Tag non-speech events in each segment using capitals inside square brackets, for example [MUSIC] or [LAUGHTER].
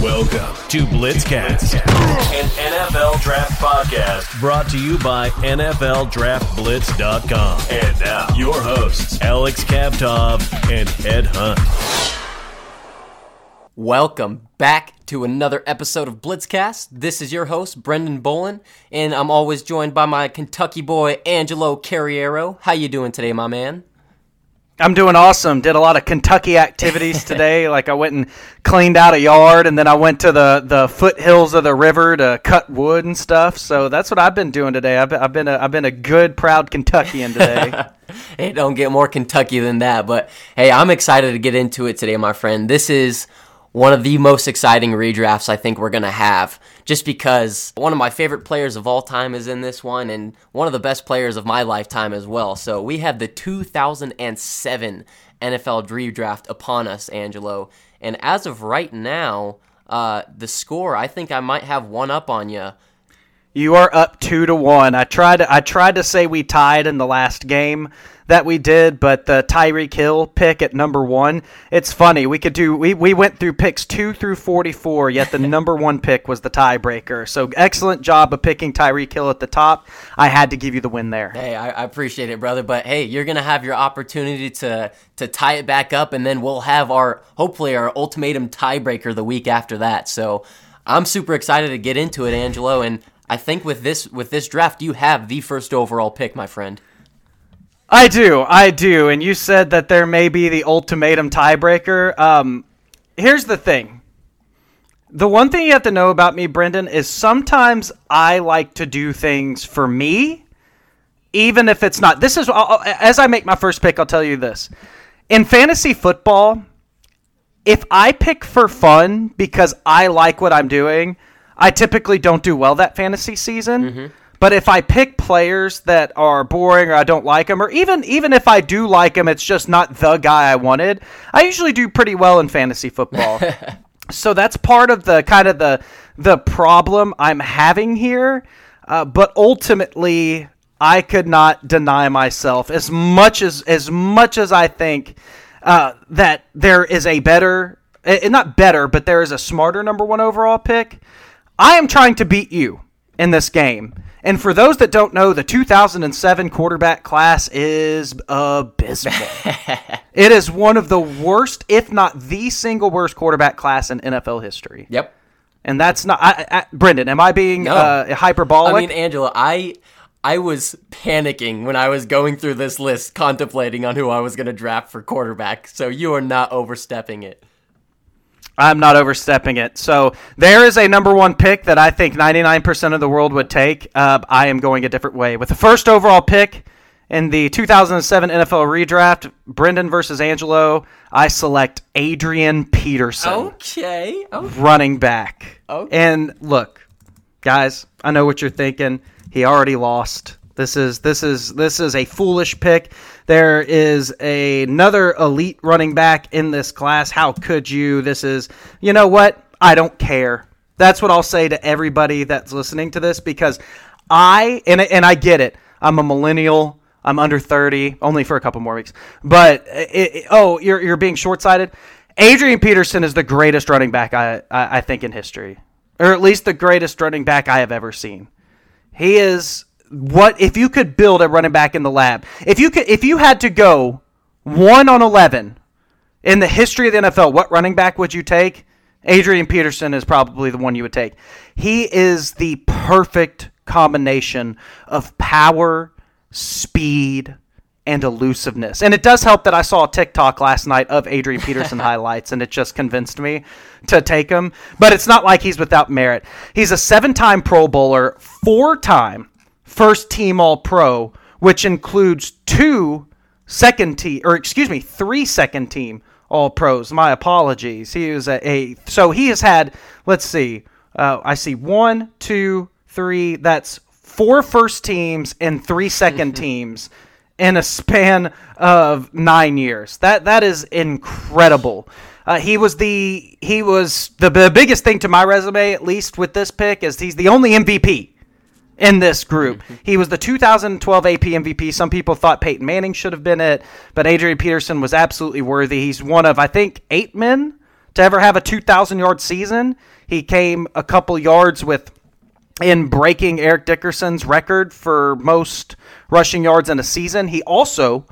Welcome to Blitzcast, an NFL draft podcast brought to you by NFLDraftBlitz.com. And now, your hosts, Alex Kavtov and Ed Hunt. Welcome back to another episode of Blitzcast. This is your host, Brendan Bolin, and I'm always joined by my Kentucky boy, Angelo Carriero. How you doing today, my man? I'm doing awesome. Did a lot of Kentucky activities [LAUGHS] today. like I went and cleaned out a yard, and then I went to the, the foothills of the river to cut wood and stuff. So that's what I've been doing today. I've been, I've been a, I've been a good, proud Kentuckian today. [LAUGHS] hey, don't get more Kentucky than that. But hey, I'm excited to get into it today, my friend. This is one of the most exciting redrafts I think we're going to have just because one of my favorite players of all time is in this one and one of the best players of my lifetime as well. So we have the 2007 NFL redraft upon us, Angelo. And as of right now, uh, the score, I think I might have one up on you. You are up two to one. I tried. To, I tried to say we tied in the last game, that we did, but the Tyreek Hill pick at number one. It's funny. We could do. We, we went through picks two through forty four, yet the [LAUGHS] number one pick was the tiebreaker. So excellent job of picking Tyreek Hill at the top. I had to give you the win there. Hey, I, I appreciate it, brother. But hey, you're gonna have your opportunity to to tie it back up, and then we'll have our hopefully our ultimatum tiebreaker the week after that. So I'm super excited to get into it, Angelo, and I think with this with this draft, you have the first overall pick, my friend. I do, I do. And you said that there may be the ultimatum tiebreaker. Um, here's the thing. The one thing you have to know about me, Brendan, is sometimes I like to do things for me, even if it's not. This is as I make my first pick. I'll tell you this: in fantasy football, if I pick for fun because I like what I'm doing, I typically don't do well that fantasy season. Mm-hmm. But if I pick players that are boring or I don't like them, or even even if I do like them, it's just not the guy I wanted. I usually do pretty well in fantasy football. [LAUGHS] so that's part of the kind of the the problem I'm having here. Uh, but ultimately, I could not deny myself as much as as much as I think uh, that there is a better, uh, not better, but there is a smarter number one overall pick. I am trying to beat you in this game. And for those that don't know, the 2007 quarterback class is abysmal. [LAUGHS] it is one of the worst, if not the single worst quarterback class in NFL history. Yep. And that's not, I, I, Brendan. Am I being no. uh, hyperbolic? I mean, Angelo, I I was panicking when I was going through this list, contemplating on who I was going to draft for quarterback. So you are not overstepping it. I'm not overstepping it. So there is a number one pick that I think 99% of the world would take. Uh, I am going a different way. With the first overall pick in the 2007 NFL redraft, Brendan versus Angelo, I select Adrian Peterson. Okay. okay. Running back. Okay. And look, guys, I know what you're thinking. He already lost. This is this is this is a foolish pick. There is a, another elite running back in this class. How could you? This is you know what? I don't care. That's what I'll say to everybody that's listening to this because I and and I get it. I'm a millennial. I'm under 30, only for a couple more weeks. But it, it, oh, you're you're being short-sighted. Adrian Peterson is the greatest running back I, I I think in history, or at least the greatest running back I have ever seen. He is what if you could build a running back in the lab? If you could, if you had to go one on eleven in the history of the NFL, what running back would you take? Adrian Peterson is probably the one you would take. He is the perfect combination of power, speed, and elusiveness. And it does help that I saw a TikTok last night of Adrian Peterson [LAUGHS] highlights, and it just convinced me to take him. But it's not like he's without merit. He's a seven time Pro Bowler, four time first team All Pro, which includes two second team, or excuse me, three second team All Pros. My apologies. He was a, a so he has had. Let's see. Uh, I see one, two, three. That's four first teams and three second [LAUGHS] teams in a span of nine years. That that is incredible. Uh, he was the he was the, the biggest thing to my resume, at least with this pick, is he's the only MVP in this group. Mm-hmm. He was the 2012 AP MVP. Some people thought Peyton Manning should have been it, but Adrian Peterson was absolutely worthy. He's one of, I think, eight men to ever have a 2,000 yard season. He came a couple yards with in breaking Eric Dickerson's record for most rushing yards in a season. He also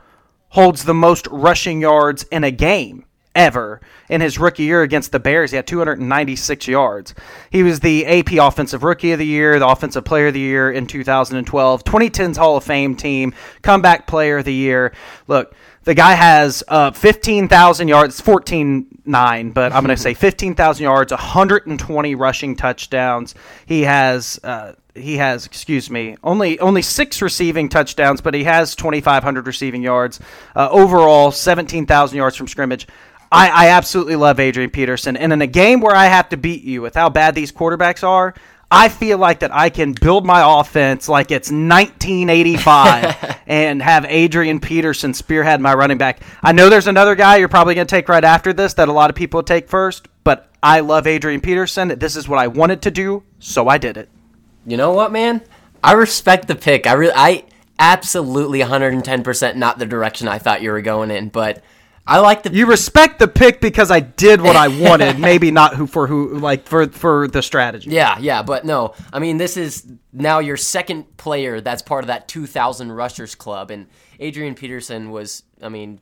holds the most rushing yards in a game ever in his rookie year against the Bears. He had 296 yards. He was the AP Offensive Rookie of the Year, the Offensive Player of the Year in 2012, 2010's Hall of Fame team, Comeback Player of the Year. Look, the guy has uh, 15,000 yards, 14.9, but I'm going to say [LAUGHS] 15,000 yards, 120 rushing touchdowns. He has. Uh, he has, excuse me, only only six receiving touchdowns, but he has 2,500 receiving yards. Uh, overall, 17,000 yards from scrimmage. I, I absolutely love Adrian Peterson. And in a game where I have to beat you with how bad these quarterbacks are, I feel like that I can build my offense like it's 1985 [LAUGHS] and have Adrian Peterson spearhead my running back. I know there's another guy you're probably going to take right after this that a lot of people take first, but I love Adrian Peterson. This is what I wanted to do, so I did it. You know what, man? I respect the pick. I really, I absolutely 110% not the direction I thought you were going in, but I like the You respect the pick because I did what I [LAUGHS] wanted, maybe not who for who like for for the strategy. Yeah, yeah, but no. I mean, this is now your second player that's part of that 2000 rushers club and Adrian Peterson was, I mean,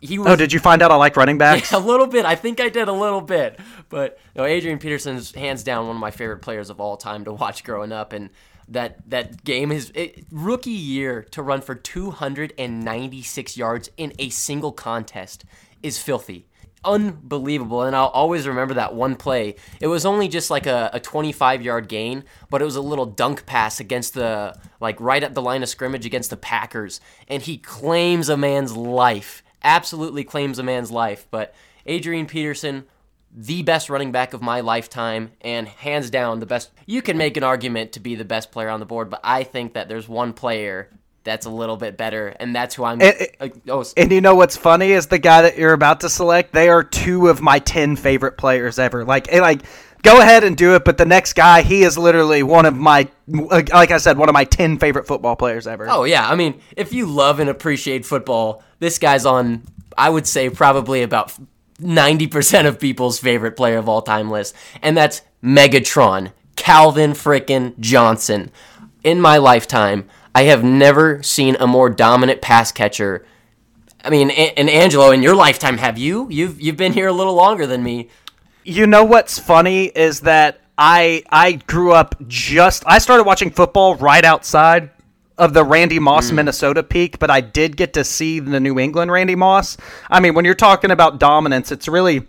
he was Oh, did you find out I like running backs? [LAUGHS] a little bit. I think I did a little bit, but no, Adrian Peterson's hands down one of my favorite players of all time to watch growing up, and that that game his it, rookie year to run for 296 yards in a single contest is filthy. Unbelievable, and I'll always remember that one play. It was only just like a, a 25 yard gain, but it was a little dunk pass against the, like right at the line of scrimmage against the Packers, and he claims a man's life absolutely claims a man's life. But Adrian Peterson, the best running back of my lifetime, and hands down the best. You can make an argument to be the best player on the board, but I think that there's one player that's a little bit better, and that's who I'm. And- uh, oh, And you know what's funny is the guy that you're about to select. They are two of my ten favorite players ever. Like, like, go ahead and do it. But the next guy, he is literally one of my, like I said, one of my ten favorite football players ever. Oh yeah, I mean, if you love and appreciate football, this guy's on. I would say probably about ninety percent of people's favorite player of all time list, and that's Megatron, Calvin frickin' Johnson. In my lifetime, I have never seen a more dominant pass catcher. I mean, and Angelo, in your lifetime, have you? You've you've been here a little longer than me. You know what's funny is that I I grew up just I started watching football right outside of the Randy Moss Minnesota peak, but I did get to see the New England Randy Moss. I mean, when you're talking about dominance, it's really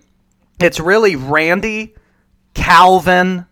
it's really Randy, Calvin,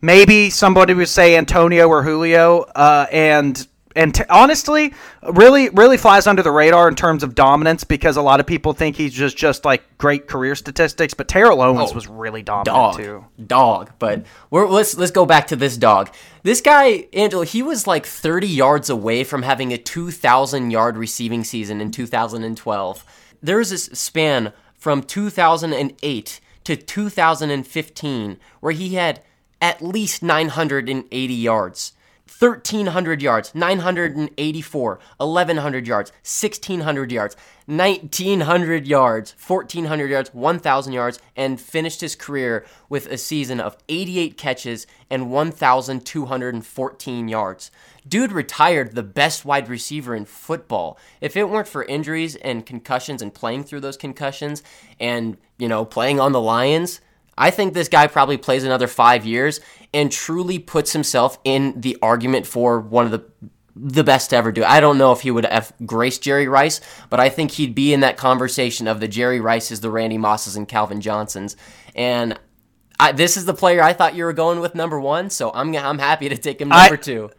maybe somebody would say Antonio or Julio, uh, and and t- honestly, really really flies under the radar in terms of dominance because a lot of people think he's just just like great career statistics, but Terrell Owens Oh, was really dominant dog, too. dog. But we're, let's let's go back to this dog. This guy, Angel, he was like 30 yards away from having a 2,000 yard receiving season in 2012. There was this span from 2008 to 2015 where he had at least 980 yards. 1300 yards, 984, 1100 yards, 1600 yards, 1900 yards, 1400 yards, 1000 yards, and finished his career with a season of 88 catches and 1214 yards. Dude retired the best wide receiver in football. If it weren't for injuries and concussions and playing through those concussions and, you know, playing on the Lions, I think this guy probably plays another five years and truly puts himself in the argument for one of the the best to ever do. I don't know if he would have graced Jerry Rice, but I think he'd be in that conversation of the Jerry Rices, the Randy Mosses, and Calvin Johnsons. And I, this is the player I thought you were going with number one, so I'm I'm happy to take him number I- two.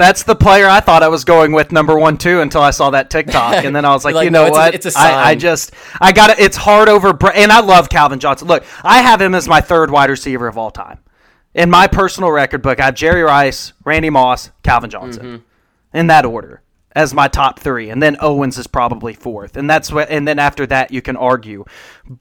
That's the player I thought I was going with number one too until I saw that TikTok, and then I was [LAUGHS] like, Like, you no, know it's a- what? it's a I, I sign. just I got it. It's hard over, and I love Calvin Johnson. Look, I have him as my third wide receiver of all time. In my personal record book, I have Jerry Rice, Randy Moss, Calvin Johnson, Mm-hmm. in that order as my top three, and then Owens is probably fourth, and that's what. And then after that, you can argue,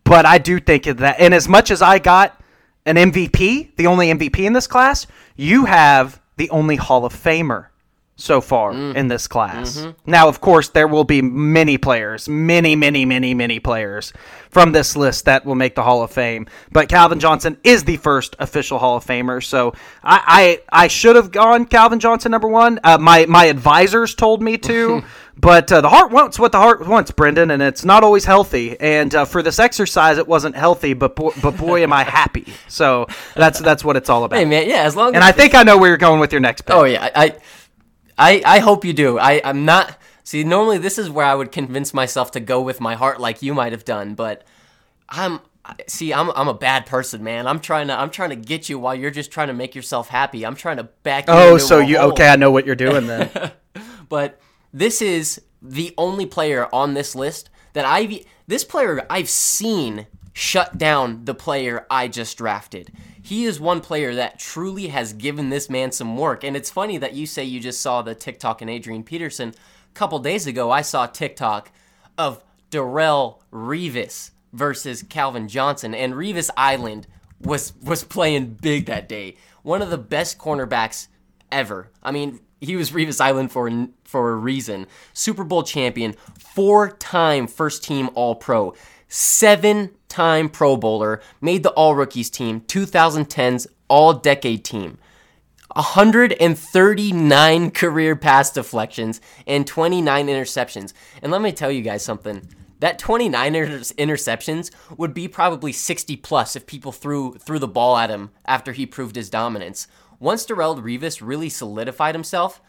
but I do think of that. And as much as I got an MVP, the only MVP in this class, you have the only Hall of Famer. so far in this class. Now, of course, there will be many players, many, many, many, many players from this list that will make the Hall of Fame. But Calvin Johnson is the first official Hall of Famer, so I I, I should have gone Calvin Johnson number one. Uh, my my advisors told me to. [LAUGHS] But uh, the heart wants what the heart wants, Brendan, and it's not always healthy. And uh, for this exercise, it wasn't healthy, but boy, but boy, am I happy! So that's that's what it's all about. Hey man, yeah, as long And as I think I know where you're going with your next pick. Oh yeah, I, I, I hope you do. I, I'm not. See, normally this is where I would convince myself to go with my heart, like you might have done. But I'm. See, I'm, I'm a bad person, man. I'm trying to I'm trying to get you while you're just trying to make yourself happy. I'm trying to back you. Oh, so you hole. okay? I know what you're doing then. [LAUGHS] But this is the only player on this list that I've this player I've seen shut down the player I just drafted. He is one player that truly has given this man some work. And it's funny that you say you just saw the TikTok and Adrian Peterson. A couple days ago, I saw TikTok of Darrelle Revis versus Calvin Johnson, and Revis Island was was playing big that day. One of the best cornerbacks ever. I mean, he was Revis Island for for a reason. Super Bowl champion, four-time first-team All-Pro, seven-time Pro Bowler, made the All Rookies team, 2010's All-Decade team. 139 career pass deflections and 29 interceptions. And let me tell you guys something. That 29 inter- interceptions would be probably 60 plus if people threw threw the ball at him after he proved his dominance. Once Darrelle Revis really solidified himself,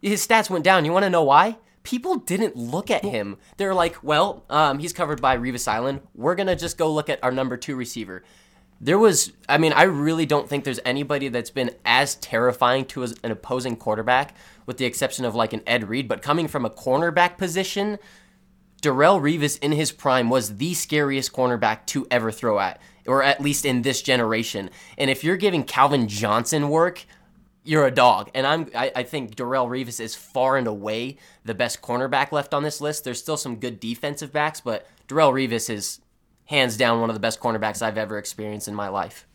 his stats went down. You want to know why? People didn't look at him. They're like, well, um, he's covered by Revis Island. We're gonna just go look at our number two receiver. There was, I mean, I really don't think there's anybody that's been as terrifying to an opposing quarterback, with the exception of like an Ed Reed. But coming from a cornerback position, Darrelle Revis in his prime was the scariest cornerback to ever throw at, or at least in this generation. And if you're giving Calvin Johnson work, you're a dog. And I'm I, I think Darrelle Revis is far and away the best cornerback left on this list. There's still some good defensive backs, but Darrelle Revis is hands down one of the best cornerbacks I've ever experienced in my life.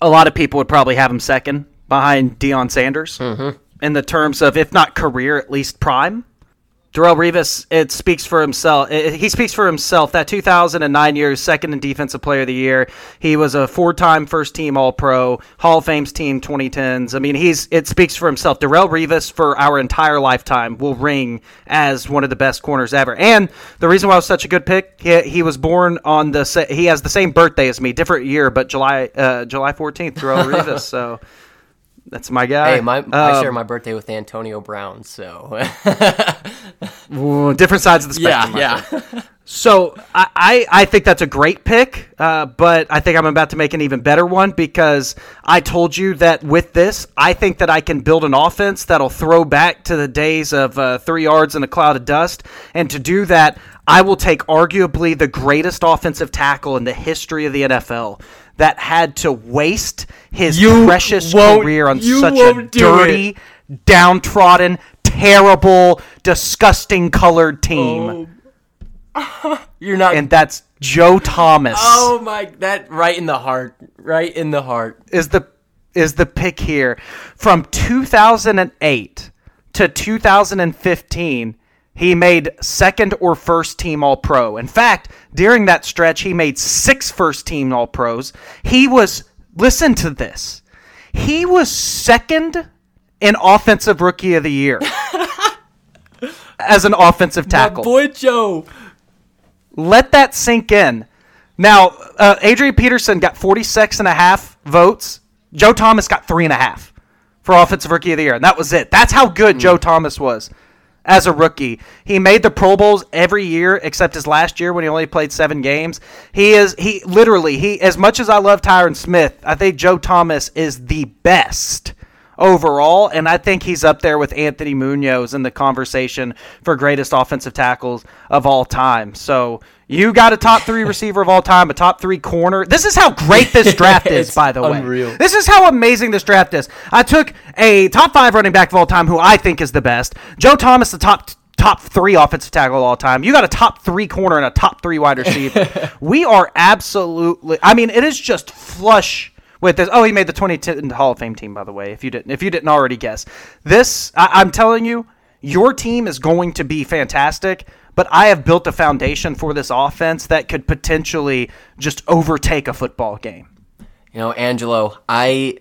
a lot of people would probably have him second behind Deion Sanders mm-hmm. in the terms of, if not career, at least prime. Darrelle Revis, it speaks for himself. It- he speaks for himself. That 2009 year, second in Defensive Player of the Year. He was a four-time First-Team All-Pro, Hall of Fame's team 2010s. I mean, he's it speaks for himself. Darrelle Revis, for our entire lifetime, will ring as one of the best corners ever. And the reason why it was such a good pick, he, he was born on the he has the same birthday as me, different year, but July uh, July 14th. Darrelle [LAUGHS] Revis. So that's my guy. Hey, my I Um, share my birthday with Antonio Brown, so [LAUGHS] different sides of the spectrum. yeah, yeah. So I, I, I think that's a great pick, uh, but I think I'm about to make an even better one because I told you that with this, I think that I can build an offense that'll throw back to the days of uh, three yards in a cloud of dust. And to do that, I will take arguably the greatest offensive tackle in the history of the NFL that had to waste his You precious career on such a dirty, downtrodden, terrible, disgusting colored team oh. [LAUGHS] You're not. and that's Joe Thomas oh my, that right in the heart, right in the heart. is the is the pick here from 2008 to 2015 he made second or first team all pro in fact during that stretch he made six first team all pros he was listen to this he was second in offensive rookie of the year [LAUGHS] as an offensive tackle boy Joe. Let that sink in. Now, uh, Adrian Peterson got 46 and a half votes. Joe Thomas got three and a half for Offensive Rookie of the Year, and that was it. That's how good Joe Thomas was as a rookie. He made the Pro Bowls every year except his last year when he only played seven games. He is he literally he as much as I love Tyron Smith, I think Joe Thomas is the best overall, and I think he's up there with Anthony Munoz in the conversation for greatest offensive tackles of all time. So you got a top three receiver of all time, a top three corner. This is how great this [LAUGHS] draft is, by the way. This is how amazing this draft is. I took a top five running back of all time, who I think is the best. Joe Thomas, the top top three offensive tackle of all time. You got a top three corner and a top three wide receiver. [LAUGHS] we are absolutely. I mean, it is just flush with this. Oh, he made the 2010 Hall of Fame team, by the way. If you didn't, if you didn't already guess, this I, I'm telling you, your team is going to be fantastic. But I have built a foundation for this offense that could potentially just overtake a football game. You know, Angelo, I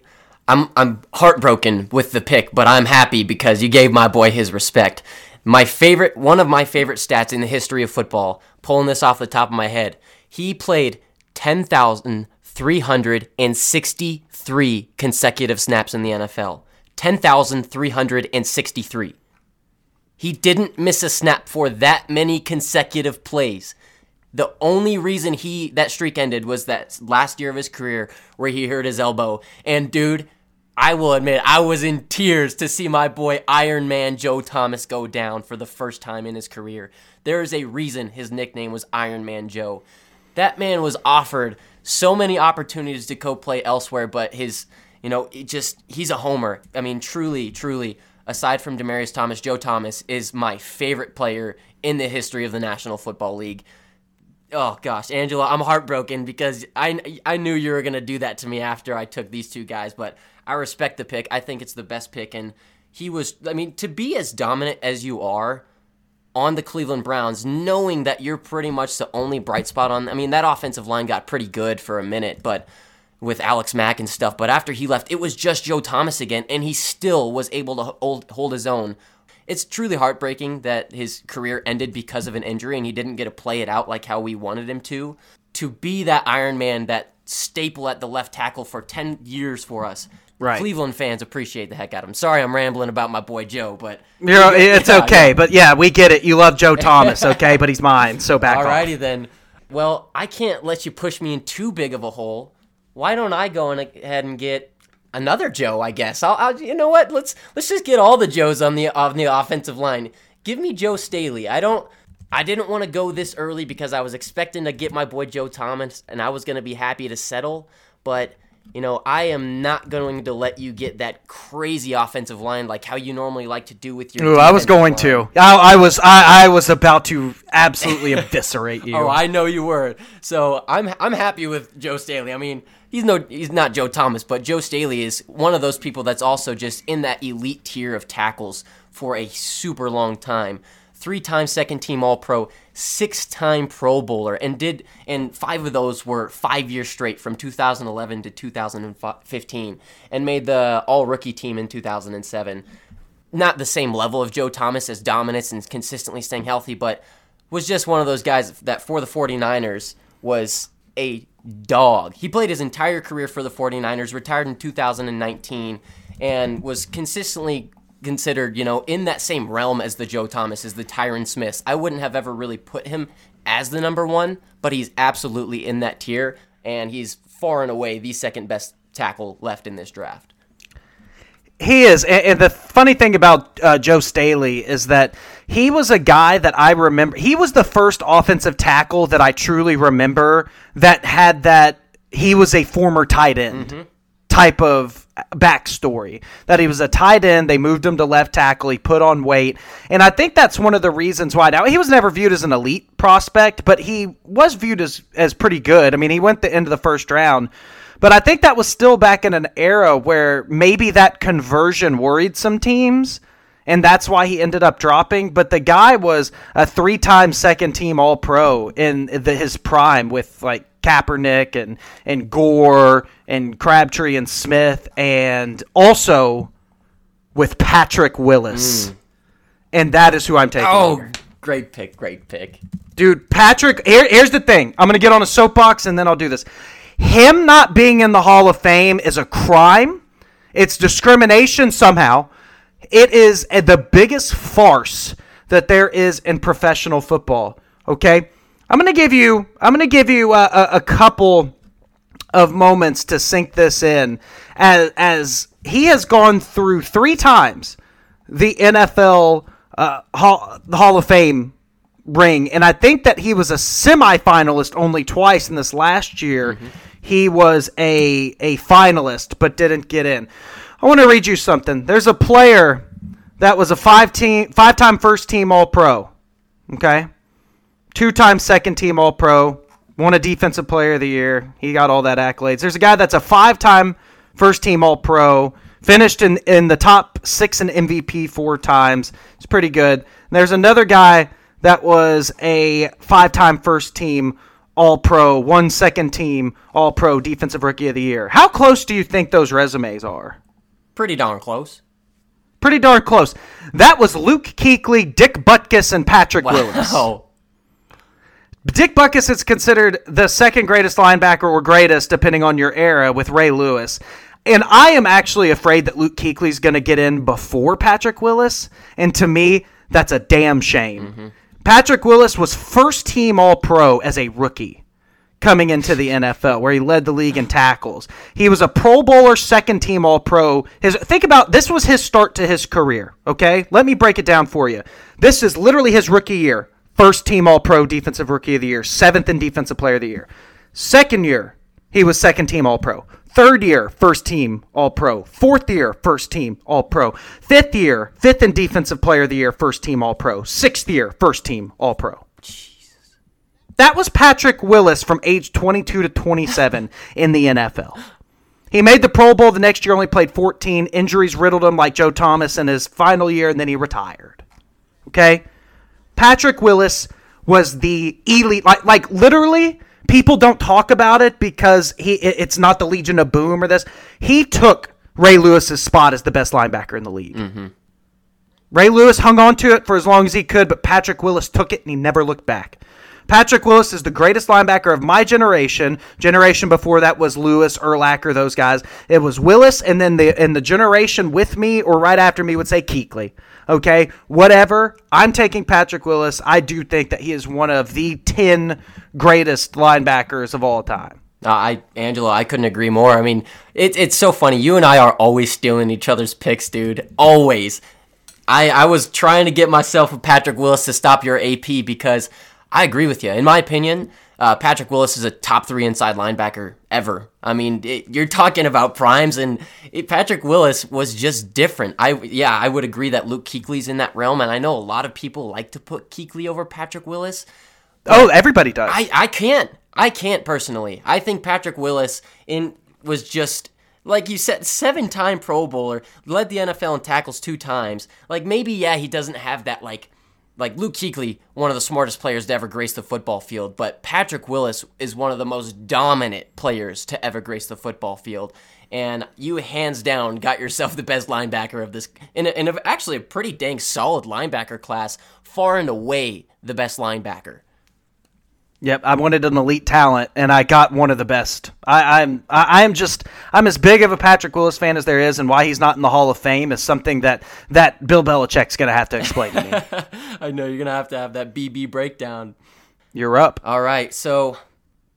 I'm I'm heartbroken with the pick, but I'm happy because you gave my boy his respect. My favorite one of my favorite stats in the history of football, pulling this off the top of my head. He played 10,363 consecutive snaps in the NFL. 10,363. He didn't miss a snap for that many consecutive plays. The only reason he that streak ended was that last year of his career where he hurt his elbow. And dude, I will admit I was in tears to see my boy Iron Man Joe Thomas go down for the first time in his career. There is a reason his nickname was Iron Man Joe. That man was offered so many opportunities to co-play elsewhere, but his, you know, it just he's a homer. I mean, truly, truly aside from Demaryius Thomas, Joe Thomas is my favorite player in the history of the National Football League. Oh gosh, Angelo, I'm heartbroken because I I knew you were gonna do that to me after I took these two guys, but I respect the pick. I think it's the best pick, and he was. I mean, to be as dominant as you are on the Cleveland Browns, knowing that you're pretty much the only bright spot on. I mean, that offensive line got pretty good for a minute, but with Alex Mack and stuff. But after he left, it was just Joe Thomas again, and he still was able to hold, hold his own. It's truly heartbreaking that his career ended because of an injury and he didn't get to play it out like how we wanted him to. To be that Iron Man, that staple at the left tackle for 10 years for us. Right. Cleveland fans appreciate the heck out of him. Sorry, I'm rambling about my boy Joe, but You're, it's Yeah, okay, yeah. but yeah, we get it. You love Joe [LAUGHS] Thomas, okay, but he's mine, so back off. Alrighty then. Well, I can't let you push me in too big of a hole. Why don't I go ahead and get another Joe? I guess I'll, I'll. You know what? Let's let's just get all the Joes on the on the offensive line. Give me Joe Staley. I don't. I didn't want to go this early because I was expecting to get my boy Joe Thomas, and I was going to be happy to settle. But you know, I am not going to let you get that crazy offensive line like how you normally like to do with your. Ooh, I was going defensive to. I, I was. I, I was about to absolutely [LAUGHS] eviscerate you. Oh, I know you were. So I'm I'm happy with Joe Staley. I mean, he's no he's not Joe Thomas, but Joe Staley is one of those people that's also just in that elite tier of tackles for a super long time. Three-time second-team All-Pro, six-time Pro Bowler, and did and five of those were five years straight from 2011 to 2015, and made the All-Rookie team in 2007 not the same level of Joe Thomas as dominance and consistently staying healthy, but was just one of those guys that for the 49ers was a dog. He played his entire career for the 49ers, retired in 2019, and was consistently considered, you know, in that same realm as the Joe Thomas, as the Tyron Smiths. I wouldn't have ever really put him as the number one, but he's absolutely in that tier, and he's far and away the second best tackle left in this draft. He is, and, the funny thing about uh, Joe Staley is that he was a guy that I remember. He was the first offensive tackle that I truly remember that had that. He was a former tight end mm-hmm. type of backstory. That he was a tight end. They moved him to left tackle. He put on weight, and I think that's one of the reasons why. Now he was never viewed as an elite prospect, but he was viewed as as pretty good. I mean, he went the end of the first round. But I think that was still back in an era where maybe that conversion worried some teams, and that's why he ended up dropping. But the guy was a three-time second-team All-Pro in the, his prime with like Kaepernick and and Gore and Crabtree and Smith, and also with Patrick Willis. Hmm. And that is who I'm taking. Oh, great pick, great pick. Dude, Patrick, here, here's the thing. I'm going to get on a soapbox and then I'll do this. Him not being in the Hall of Fame is a crime. It's discrimination somehow. It is uh, the biggest farce that there is in professional football. Okay? I'm going to give you I'm going to give you a, a, a couple of moments to sink this in as, as he has gone through three times the NFL uh, Hall, the Hall of Fame ring, and I think that he was a semifinalist only twice in this last year. He was a a finalist but didn't get in. I want to read you something. There's a player that was a five team five time first team All Pro. Okay, two time second team All Pro, won a Defensive Player of the Year. He got all that accolades. There's a guy that's a five-time first-team All-Pro, finished in in the top six in MVP four times. It's pretty good. And there's another guy that was a five-time first-team All-Pro, one second-team All-Pro Defensive Rookie of the Year. How close do you think those resumes are? Pretty darn close. Pretty darn close. That was Luke Kuechly, Dick Butkus, and Patrick Willis. [LAUGHS] Dick Butkus is considered the second greatest linebacker or greatest, depending on your era, with Ray Lewis. And I am actually afraid that Luke is going to get in before Patrick Willis. And to me, that's a damn shame. Mm-hmm. Patrick Willis was first team All Pro as a rookie coming into the NFL, where he led the league in tackles. He was a Pro Bowler, second team All Pro. His think about this was his start to his career. Okay, let me break it down for you. This is literally his rookie year. First team All Pro, Defensive Rookie of the Year, seventh in Defensive Player of the Year. Second year, he was second team All Pro. Third year, first team All Pro. Fourth year, first team All Pro. Fifth year, fifth in Defensive Player of the Year, first team All Pro. Sixth year, first team All Pro. That was Patrick Willis from age 22 to 27 in the NFL. He made the Pro Bowl the next year, only played 14. Injuries riddled him like Joe Thomas in his final year, and then he retired. Okay? Patrick Willis was the elite, like, like literally, people don't talk about it because he it's not the Legion of Boom or this. He took Ray Lewis's spot as the best linebacker in the league. Mm-hmm. Ray Lewis hung on to it for as long as he could, but Patrick Willis took it and he never looked back. Patrick Willis is the greatest linebacker of my generation. Generation before that was Lewis, Urlacher, those guys. It was Willis, and then the and the generation with me or right after me would say Kuechly. Okay, whatever. I'm taking Patrick Willis. I do think that he is one of the ten greatest linebackers of all time. Uh, I Angelo, I couldn't agree more. I mean, it, it's so funny. You and I are always stealing each other's picks, dude. Always. I I was trying to get myself with Patrick Willis to stop your AP because I agree with you. In my opinion, uh, Patrick Willis is a top three inside linebacker ever. I mean, it, you're talking about primes, and it, Patrick Willis was just different. I yeah, I would agree that Luke Kuechly's in that realm, and I know a lot of people like to put Kuechly over Patrick Willis. Oh, everybody does. I, I can't. I can't personally. I think Patrick Willis in was just like you said, seven time Pro Bowler, led the NFL in tackles two times. Like maybe yeah, he doesn't have that like like Luke Kuechly, one of the smartest players to ever grace the football field, but Patrick Willis is one of the most dominant players to ever grace the football field. And you hands down got yourself the best linebacker of this, in, a, in a, actually a pretty dang solid linebacker class, far and away the best linebacker. Yep, I wanted an elite talent, and I got one of the best. I, I'm I, I'm just I'm as big of a Patrick Willis fan as there is, and why he's not in the Hall of Fame is something that that Bill Belichick's gonna have to explain to me. [LAUGHS] I know you're gonna have to have that BB breakdown. You're up. All right, so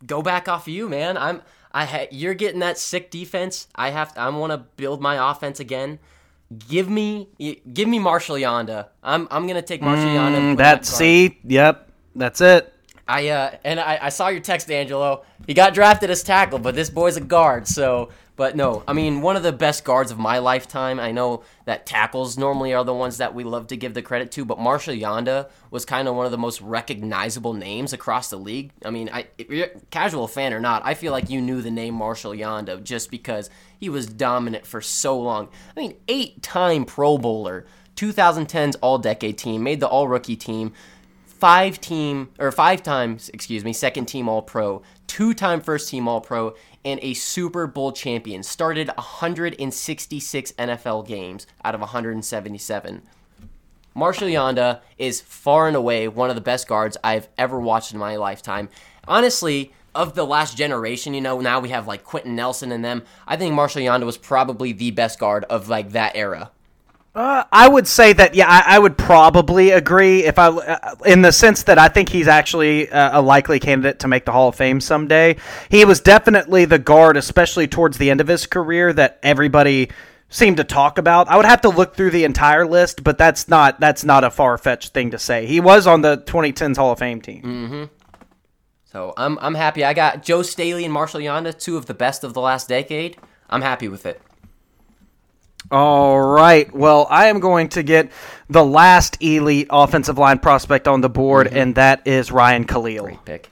go back off of you, man. I'm I ha- you're getting that sick defense. I have to, I want to build my offense again. Give me give me Marshal Yanda. I'm I'm gonna take Marshal Yanda. and mm, That see, yep, that's it. I uh and I, I saw your text, Angelo. He got drafted as tackle, but this boy's a guard. So, but no, I mean one of the best guards of my lifetime. I know that tackles normally are the ones that we love to give the credit to, but Marshal Yanda was kind of one of the most recognizable names across the league. I mean, I casual fan or not, I feel like you knew the name Marshal Yanda just because he was dominant for so long. I mean, eight-time Pro Bowler, 2010's All-Decade Team, made the All-Rookie Team five team or five times, excuse me, second team All Pro, two time first team All Pro, and a Super Bowl champion. Started 166 NFL games out of 177. Marshal Yanda is far and away one of the best guards I've ever watched in my lifetime. Honestly, of the last generation, you know, now we have like Quenton Nelson and them. I think Marshal Yanda was probably the best guard of like that era. Uh, I would say that yeah, I, I would probably agree if I, uh, in the sense that I think he's actually uh, a likely candidate to make the Hall of Fame someday. He was definitely the guard, especially towards the end of his career, that everybody seemed to talk about. I would have to look through the entire list, but that's not that's not a far fetched thing to say. He was on the 2010s Hall of Fame team. So I'm I'm happy. I got Joe Staley and Marshal Yanda, two of the best of the last decade. I'm happy with it. All right. Well, I am going to get the last elite offensive line prospect on the board, mm-hmm. and that is Ryan Kalil. Pick.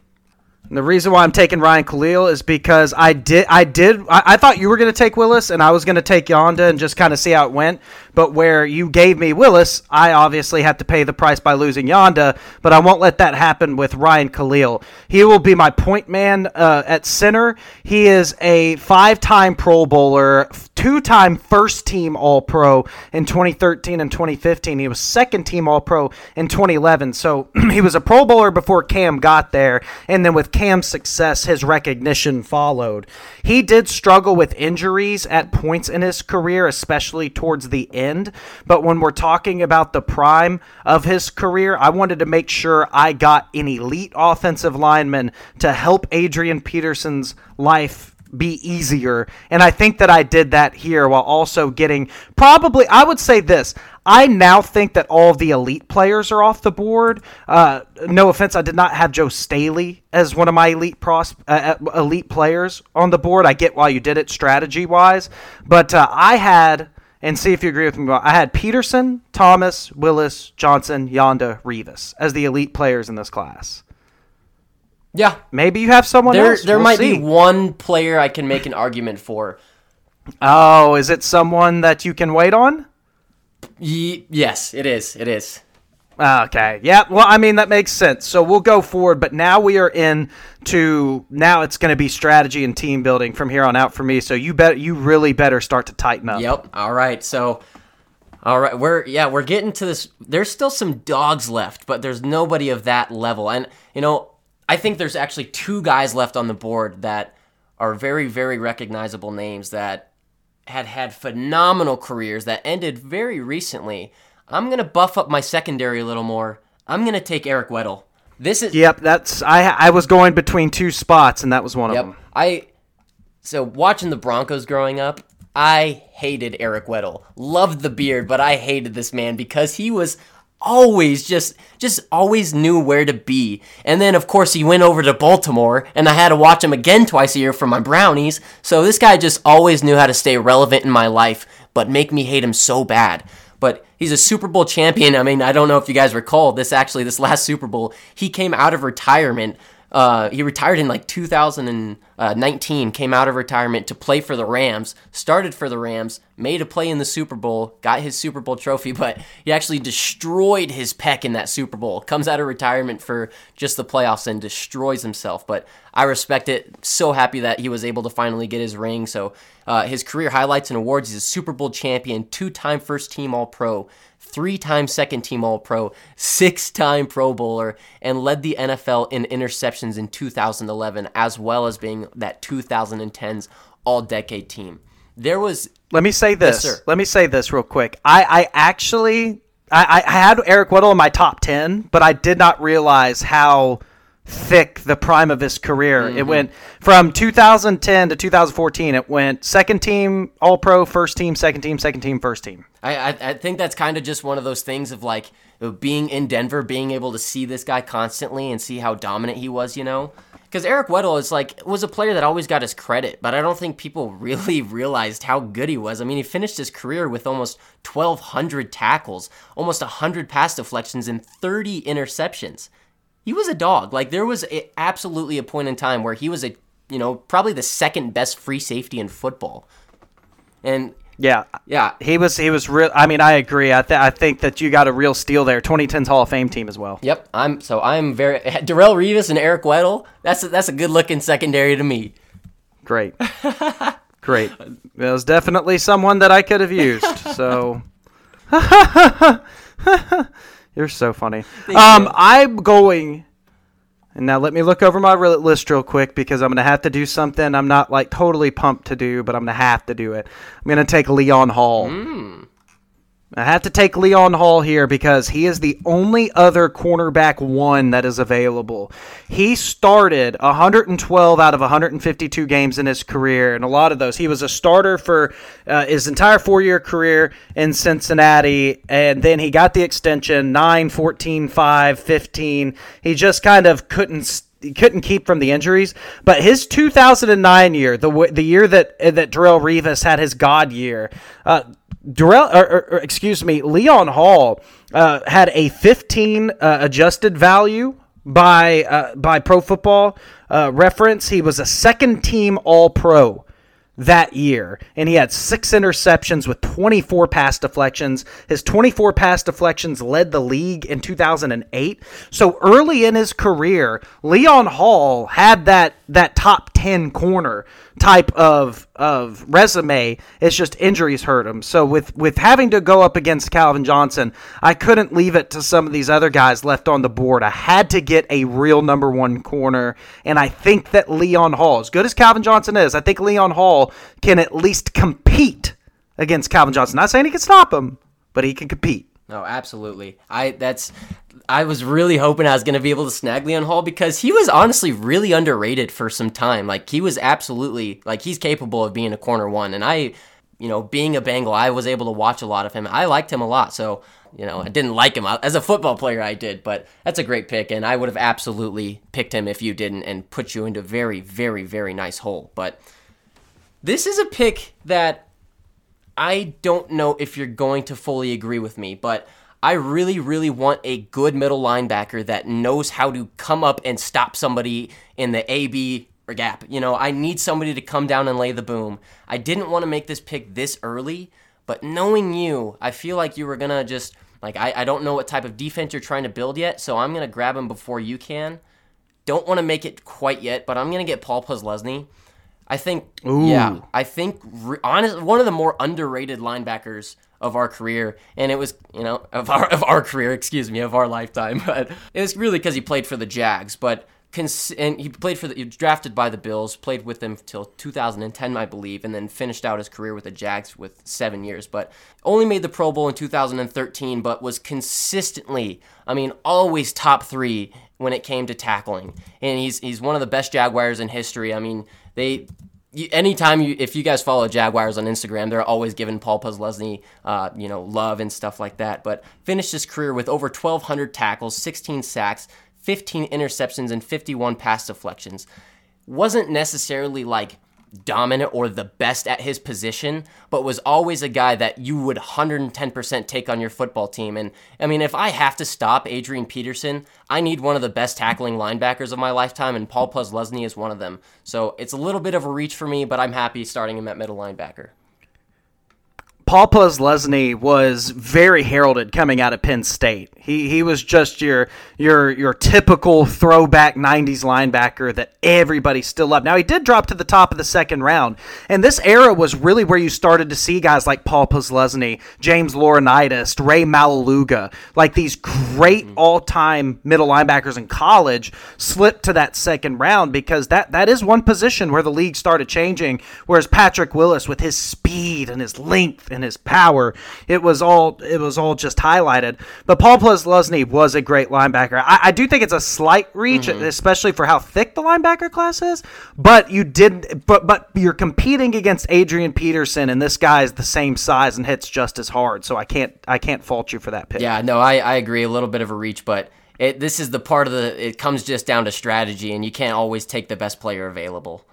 And the reason why I'm taking Ryan Kalil is because I did, I did, I, I thought you were going to take Willis, and I was going to take Yanda and just kind of see how it went. But where you gave me Willis, I obviously had to pay the price by losing Yanda. But I won't let that happen with Ryan Kalil. He will be my point man uh, at center. He is a five-time Pro Bowler, two-time first-team All-Pro in 2013 and 2015. He was second-team All-Pro in 2011. So [CLEARS THROAT] he was a Pro Bowler before Cam got there, and then with Cam's success, his recognition followed. He did struggle with injuries at points in his career, especially towards the end. But when we're talking about the prime of his career, I wanted to make sure I got an elite offensive lineman to help Adrian Peterson's life be easier. And I think that I did that here while also getting probably, I would say this. I now think that all the elite players are off the board. Uh, no offense, I did not have Joe Staley as one of my elite pros, uh, uh elite players on the board. I get why you did it strategy wise, but uh, I had and see if you agree with me. I had Peterson, Thomas, Willis, Johnson, Yanda, Revis as the elite players in this class. Yeah, maybe you have someone there, else. There we'll might see. be one player I can make an argument for. Oh, is it someone that you can wait on? Ye- yes, it is. It is. Okay. Yeah. Well, I mean that makes sense. So we'll go forward, but now we are in to now it's going to be strategy and team building from here on out for me. So you bet you really better start to tighten up. Yep. All right. So, all right, we're yeah we're getting to this. There's still some dogs left, but there's nobody of that level. And you know, I think there's actually two guys left on the board that are very very recognizable names that had had phenomenal careers that ended very recently. I'm gonna buff up my secondary a little more. I'm gonna take Eric Weddle. This is Yep. That's I. I was going between two spots, and that was one Yep. of them. I so watching the Broncos growing up, I hated Eric Weddle. Loved the beard, but I hated this man because he was always just just always knew where to be. And then of course he went over to Baltimore and I had to watch him again twice a year for my brownies. So this guy just always knew how to stay relevant in my life, but make me hate him so bad. But he's a Super Bowl champion. I mean, I don't know if you guys recall this actually, this last Super Bowl, he came out of retirement. Uh, he retired in like 2019, came out of retirement to play for the Rams, started for the Rams, made a play in the Super Bowl, got his Super Bowl trophy, [LAUGHS] but he actually destroyed his pec in that Super Bowl. Comes out of retirement for just the playoffs and destroys himself. But I respect it. So happy that he was able to finally get his ring. So uh, his career highlights and awards: he's a Super Bowl champion, two-time First Team All Pro, three-time Second Team All Pro, six-time Pro Bowler, and led the NFL in interceptions in 2011, as well as being that 2010's All-Decade Team. There was Let me say this. sir. Let me say this real quick. I, I actually I, I had Eric Weddle in my top ten, but I did not realize how thick the prime of his career. It mm-hmm. went from 2010 to 2014. It went second team All Pro, first team, second team, second team, first team. I, I, I think that's kind of just one of those things of like being in Denver, being able to see this guy constantly and see how dominant he was, you know? Because Eric Weddle is like was a player that always got his credit, but I don't think people [LAUGHS] really realized how good he was. I mean, he finished his career with almost 1,200 tackles, almost 100 pass deflections, and 30 interceptions. He was a dog. Like there was a, absolutely a point in time where he was a you know probably the second best free safety in football, and Yeah. yeah, He was he was real. I mean, I agree. I th- I think that you got a real steal there. 2010's Hall of Fame team as well. Yep, I'm so I'm very [LAUGHS] Darrelle Revis and Eric Weddle. That's a, that's a good looking secondary to me. Great. [LAUGHS] Great. It was definitely someone that I could have used. So [LAUGHS] You're so funny. Um, I'm going and now let me look over my list real quick because I'm going to have to do something I'm not like totally pumped to do, but I'm going to have to do it. I'm going to take Leon Hall. I have to take Leon Hall here because he is the only other cornerback one that is available. He started 112 out of 152 games in his career, and a lot of those he was a starter for uh, his entire four-year career in Cincinnati, and then he got the extension 9, 14, 5, 15. He just kind of couldn't he couldn't keep from the injuries. But his 2009 year, the the year that that Darrelle Revis had his God year, uh, Darrelle, or, or, or excuse me, Leon Hall uh, had a 15 uh, adjusted value by uh, by Pro Football uh, Reference. He was a second team All Pro that year, and he had six interceptions with 24 pass deflections. His 24 pass deflections led the league in 2008. So early in his career, Leon Hall had that that top 10 corner type of of resume. It's just injuries hurt him. So with with having to go up against Calvin Johnson, I couldn't leave it to some of these other guys left on the board. I had to get a real number one corner, and I think that Leon Hall, as good as Calvin Johnson is, I think Leon Hall can at least compete against Calvin Johnson. Not saying he can stop him, but he can compete. No, absolutely. I that's I was really hoping I was going to be able to snag Leon Hall because he was honestly really underrated for some time. Like he was absolutely like he's capable of being a corner one and I you know, being a Bengal, I was able to watch a lot of him. I liked him a lot. So, you know, I didn't like him as a football player I did, but that's a great pick and I would have absolutely picked him if you didn't and put you into very very very nice hole. But this is a pick that I don't know if you're going to fully agree with me, but I really, really want a good middle linebacker that knows how to come up and stop somebody in the AB or gap. You know, I need somebody to come down and lay the boom. I didn't want to make this pick this early, but knowing you, I feel like you were going to just, like, I, I don't know what type of defense you're trying to build yet, so I'm going to grab him before you can. Don't want to make it quite yet, but I'm going to get Paul Posluszny. I think, Ooh. yeah, I think re- honest, one of the more underrated linebackers of our career, and it was, you know, of our of our career, excuse me, of our lifetime. [LAUGHS] But it was really because he played for the Jags, but. Cons- and he played for the he drafted by the Bills, played with them till 2010, I believe, and then finished out his career with the Jags with seven years. But only made the Pro Bowl in 2013, but was consistently, I mean, always top three when it came to tackling. And he's he's one of the best Jaguars in history. I mean, they anytime you if you guys follow Jaguars on Instagram, they're always giving Paul Posluszny, uh, you know, love and stuff like that. But finished his career with over 1,200 tackles, 16 sacks, 15 interceptions, and 51 pass deflections. Wasn't necessarily like dominant or the best at his position, but was always a guy that you would 110% take on your football team. And I mean, if I have to stop Adrian Peterson, I need one of the best tackling linebackers of my lifetime, and Paul Posluszny is one of them. So it's a little bit of a reach for me, but I'm happy starting him at middle linebacker. Paul Posluszny was very heralded coming out of Penn State. He he was just your your your typical throwback '90s linebacker that everybody still loved. Now he did drop to the top of the second round, and this era was really where you started to see guys like Paul Posluszny, James Laurinaitis, Ray Maualuga, like these great mm-hmm. all-time middle linebackers in college, slip to that second round because that that is one position where the league started changing. Whereas Patrick Willis, with his speed and his length and his power, it was all it was all just highlighted. But Paul Posluszny was a great linebacker. I, I do think it's a slight reach, mm-hmm. especially for how thick the linebacker class is. But you did, but but you're competing against Adrian Peterson, and this guy is the same size and hits just as hard. So I can't I can't fault you for that pick. Yeah, no, I, I agree. A little bit of a reach, but it, this is the part of the. It comes just down to strategy, and you can't always take the best player available.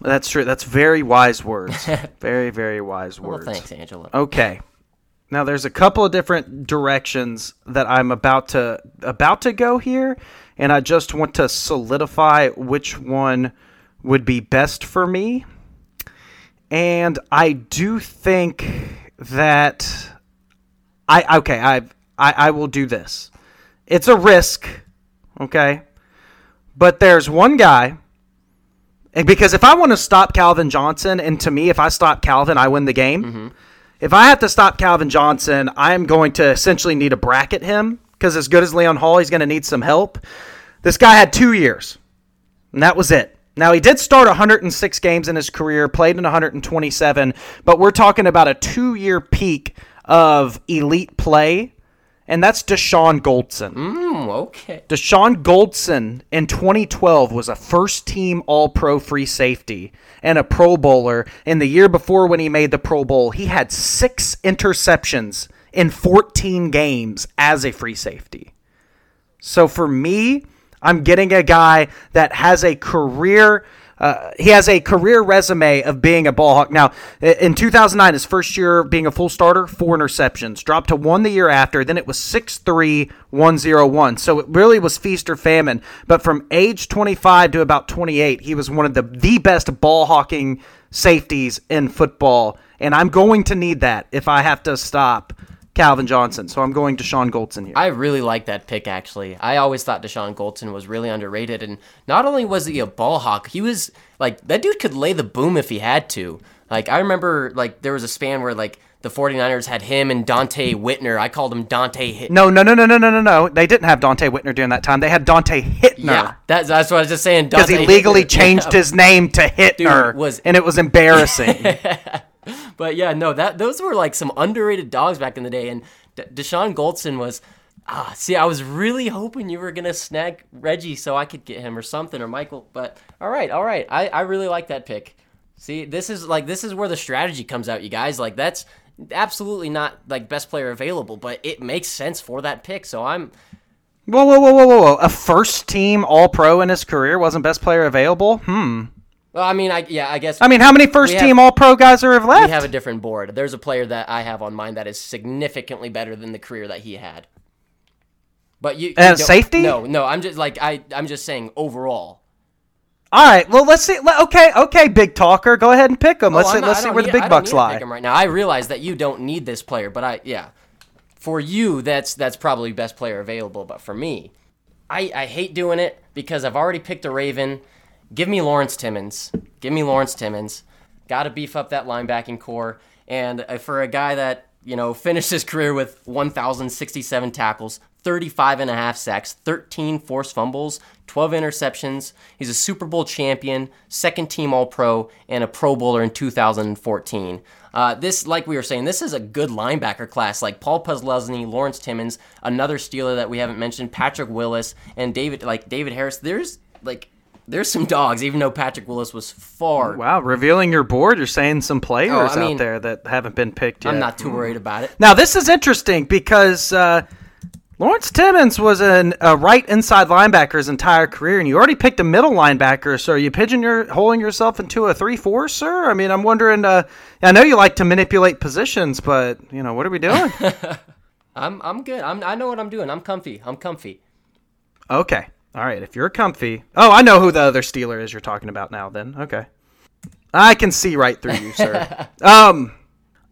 That's true. That's very wise words. [LAUGHS] very very wise words. Well, thanks, Angelo. Okay. Now there's a couple of different directions that I'm about to about to go here, and I just want to solidify which one would be best for me. And I do think that I okay, I I, I will do this. It's a risk, okay? But there's one guy Eh, because if I want to stop Calvin Johnson, and to me, if I stop Calvin, I win the game. Mm-hmm. If I have to stop Calvin Johnson, I'm going to essentially need to bracket him because as good as Leon Hall, he's going to need some help. This guy had two years, and that was it. Now he did start 106 games in his career, played in 127, but we're talking about a two-year peak of elite play, and that's Dashon Goldson. Hmm, okay. Dashon Goldson in 2012 was a first team All Pro free safety and a Pro Bowler. And the year before, when he made the Pro Bowl, he had six interceptions in 14 games as a free safety. So for me, I'm getting a guy that has a career uh, he has a career resume of being a ball hawk. Now, in 2009, his first year being a full starter, four interceptions. Dropped to one the year after. Then it was 6 3 1 0 1. So it really was feast or famine. But from age 25 to about 28, he was one of the, the best ball hawking safeties in football. And I'm going to need that if I have to stop Calvin Johnson. So I'm going Dashon Goldson here. I really like that pick, actually. I always thought Dashon Goldson was really underrated. And not only was he a ball hawk, he was like, that dude could lay the boom if he had to. Like, I remember, like, there was a span where, like, the 49ers had him and Donte Whitner. I called him Dante Hit. No, no, no, no, no, no, no, no. They didn't have Donte Whitner during that time. They had Dante Hittner. Yeah, that's, that's what I was just saying. Because he legally Hittner. changed his name to [LAUGHS] Hittner, Dude, was- and it was embarrassing. [LAUGHS] But yeah, no, that those were like some underrated dogs back in the day, and D- Dashon Goldson was. Ah, see, I was really hoping you were gonna snag Reggie so I could get him or something or Michael. But all right, all right, I, I really like that pick. See, this is like this is where the strategy comes out, you guys. Like that's absolutely not like best player available, but it makes sense for that pick. So I'm whoa, whoa, whoa, whoa, whoa, whoa! A first team All Pro in his career wasn't best player available. Hmm. Well, I mean, I yeah, I guess I mean, how many first We team have- All Pro guys are have left? we have a different board. There's a player that I have on mine that is significantly better than the career that he had. But you, you safety? No, no. I'm just like I. I'm just saying overall. All right. Well, let's see. Okay, okay, big talker. Go ahead and pick them. Let's Oh, see. Not- let's see where the big bucks need lie. pick him right now. I realize that you don't need this player, but I yeah. For you, that's that's probably best player available. But for me, I I hate doing it because I've already picked a Raven. Give me Lawrence Timmons. Give me Lawrence Timmons. Got to beef up that linebacking core. And uh, for a guy that you know finished his career with 1,067 tackles, 35 and a half sacks, 13 forced fumbles, 12 interceptions. He's a Super Bowl champion, second team All Pro, and a Pro Bowler in 2014. Uh, this, like we were saying, this is a good linebacker class. Like Paul Posluszny, Lawrence Timmons, another Steeler that we haven't mentioned, Patrick Willis, and David, like David Harris. There's like there's some dogs, even though Patrick Willis was far. Wow, revealing your board, you're saying some players Oh, I mean, out there that haven't been picked yet. I'm not too worried about it. Now this is interesting because uh, Lawrence Timmons was an, a right inside linebacker his entire career, and you already picked a middle linebacker. So are you pigeonholing yourself into a three-four, sir? I mean, I'm wondering. Uh, I know you like to manipulate positions, but you know what are we doing? [LAUGHS] I'm I'm good. I'm I know what I'm doing. I'm comfy. I'm comfy. okay, all right. If you're comfy, oh, I know who the other Steeler is you're talking about now. Then okay, I can see right through you, sir. [LAUGHS] um.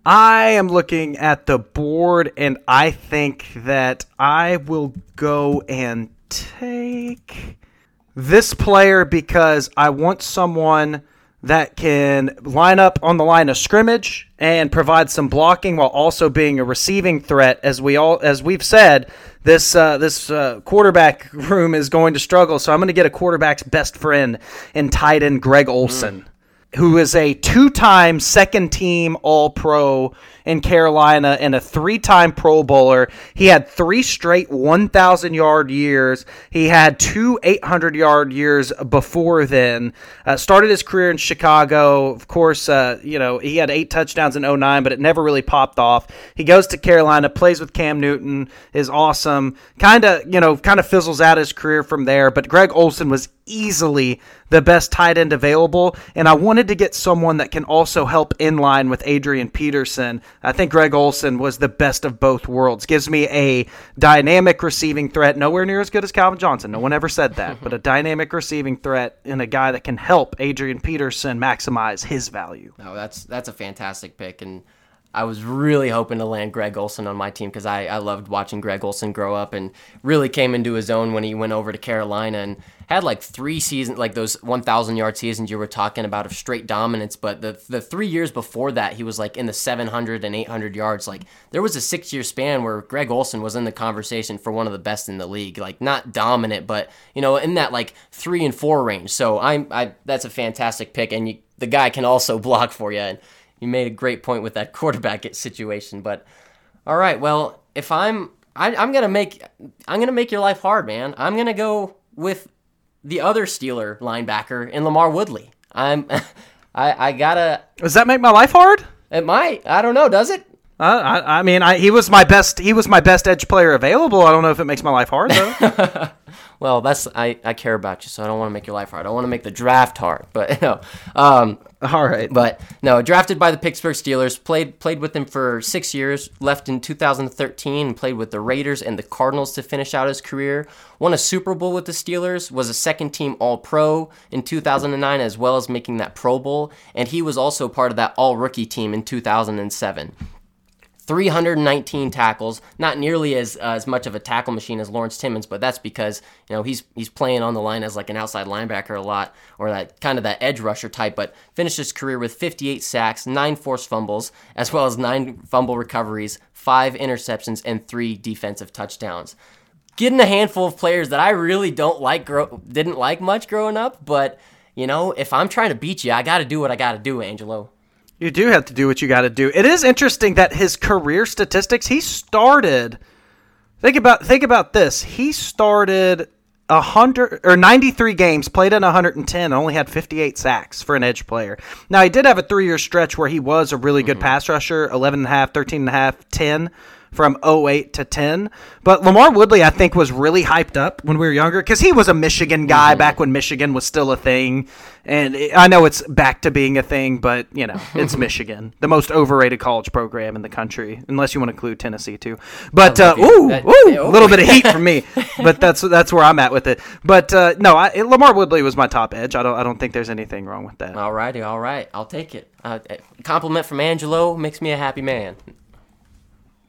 I am looking at the board, and I think that I will go and take this player because I want someone that can line up on the line of scrimmage and provide some blocking while also being a receiving threat. As we all, as we've said, this uh, this uh, quarterback [LAUGHS] room is going to struggle. So I'm going to get a quarterback's best friend in tight end Greg Olsen who is a two-time second-team All-Pro in Carolina and a three-time Pro Bowler. He had three straight 1,000-yard years. He had two 800-yard years before then. Uh, started his career in Chicago. Of course, uh, you know he had eight touchdowns in 09, but it never really popped off. He goes to Carolina, plays with Cam Newton, is awesome. Kind of, you know, kind of fizzles out his career from there. But Greg Olsen was easily the best tight end available, and I wanted to get someone that can also help in line with Adrian Peterson. I think Greg Olsen was the best of both worlds. Gives me a dynamic receiving threat, nowhere near as good as Calvin Johnson. No one ever said that, [LAUGHS] but a dynamic receiving threat and a guy that can help Adrian Peterson maximize his value. No, that's that's a fantastic pick, and I was really hoping to land Greg Olsen on my team because I, I loved watching Greg Olsen grow up and really came into his own when he went over to Carolina and had like three seasons, like those 1,000 yard seasons you were talking about of straight dominance. But the the three years before that, he was like in the 700 and 800 yards. Like there was a six year span where Greg Olsen was in the conversation for one of the best in the league. Like not dominant, but you know in that like three and four range. So I'm I that's a fantastic pick, and you, the guy can also [LAUGHS] block for you. And you made a great point with that [LAUGHS] quarterback situation. But all right, well, if I'm I, I'm gonna make I'm gonna make your life hard, man. I'm gonna go with the other Steeler linebacker in LaMarr Woodley. I'm [LAUGHS] I I gotta Does that make my life hard? it might I don't know does it I, I mean, I, he was my best. He was my best edge player available. I don't know if it makes my life hard though. [LAUGHS] Well, that's I, I care about you, so I don't want to make your life hard. I want to make the draft hard, but [LAUGHS] no. Um, All right, but no, drafted by the Pittsburgh Steelers, played played with them for six years, left in 2013, and played with the Raiders and the Cardinals to finish out his career. Won a Super Bowl with the Steelers, was a second team All Pro in 2009, as well as making that Pro Bowl, and he was also part of that All Rookie team in 2007. 319 tackles, not nearly as uh, as much of a tackle machine as Lawrence Timmons, but that's because you know he's he's playing on the line as like an outside linebacker a lot, or that kind of that edge rusher type. But finished his career with 58 sacks, nine forced fumbles, as well as nine fumble recoveries, five interceptions, and three defensive touchdowns. Getting a handful of players that I really don't like, grow, didn't like much growing up, but you know if I'm trying to beat you, I got to do what I got to do, Angelo. You do have to do what you got to do. It is interesting that his career statistics. He started. Think about think about this. He started a hundred or ninety three games, played in 110, only had 58 sacks for an edge player. Now he did have a three year stretch where he was a really good mm-hmm. pass rusher, 11 and a half, 13 and a half, 10 from 08 to 10. But LaMarr Woodley, I think, was really hyped up when we were younger because he was a Michigan guy mm-hmm. back when Michigan was still a thing. And I know it's back to being a thing, but, you know, [LAUGHS] it's Michigan, the most overrated college program in the country, unless you want to include Tennessee, too. But, uh, ooh, that, ooh, a little bit of heat from me. [LAUGHS] but that's that's where I'm at with it. But, uh, no, I, LaMarr Woodley was my top edge. I don't, I don't think there's anything wrong with that. All righty, all right. I'll take it. Uh, compliment from Angelo makes me a happy man.